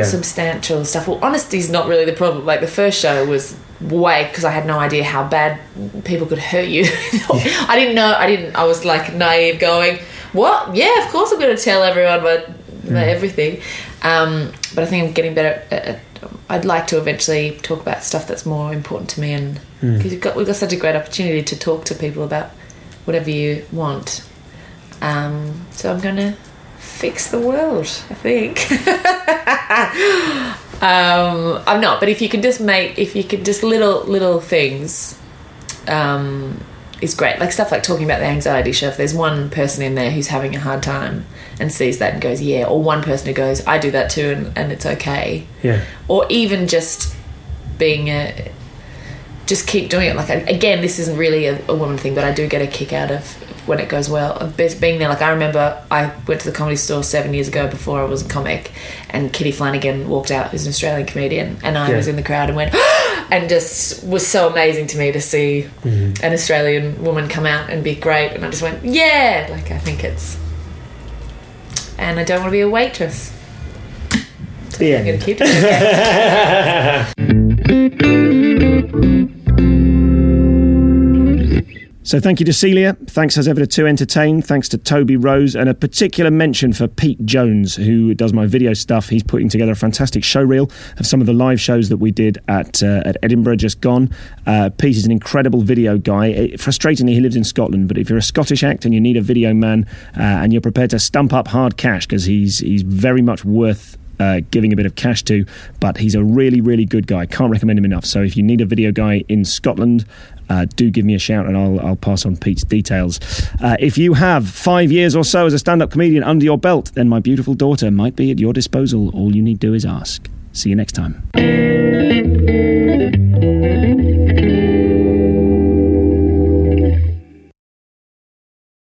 substantial stuff. Well, honesty's not really the problem. Like the first show was way because I had no idea how bad people could hurt you. I didn't know. I didn't. I was like naive, going, "What? Yeah, of course I'm going to tell everyone about Mm. everything." Um, but I think I'm getting better. At, at, I'd like to eventually talk about stuff that's more important to me, and Mm. because we've got we've got such a great opportunity to talk to people about whatever you want. Um, so I'm going to fix the world. I think. um, I'm not, but if you can just make, if you can just little little things, um, is great. Like stuff like talking about the anxiety show. If there's one person in there who's having a hard time and sees that and goes, yeah, or one person who goes, I do that too, and, and it's okay. Yeah. Or even just being a, just keep doing it. Like again, this isn't really a, a woman thing, but I do get a kick out of when it goes well of being there. Like I remember, I went to the comedy store seven years ago before I was a comic, and Kitty Flanagan walked out, who's an Australian comedian, and I Yeah. was in the crowd and went, oh, and just was so amazing to me to see mm-hmm. an Australian woman come out and be great, and I just went, yeah, like I think it's, and I don't want to be a waitress. The I'm gonna keep doing it. So thank you to Celia. Thanks as ever to Entertain. Thanks to Toby Rose. And a particular mention for Pete Jones, who does my video stuff. He's putting together a fantastic show reel of some of the live shows that we did at uh, at Edinburgh just gone. Uh, Pete is an incredible video guy. Uh, frustratingly, he lives in Scotland, but if you're a Scottish act and you need a video man uh, and you're prepared to stump up hard cash, because he's, he's very much worth uh, giving a bit of cash to, but he's a really, really good guy. Can't recommend him enough. So if you need a video guy in Scotland, uh, do give me a shout and I'll, I'll pass on Pete's details. Uh, if you have five years or so as a stand up comedian under your belt, then my beautiful daughter might be at your disposal. All you need do is ask. See you next time.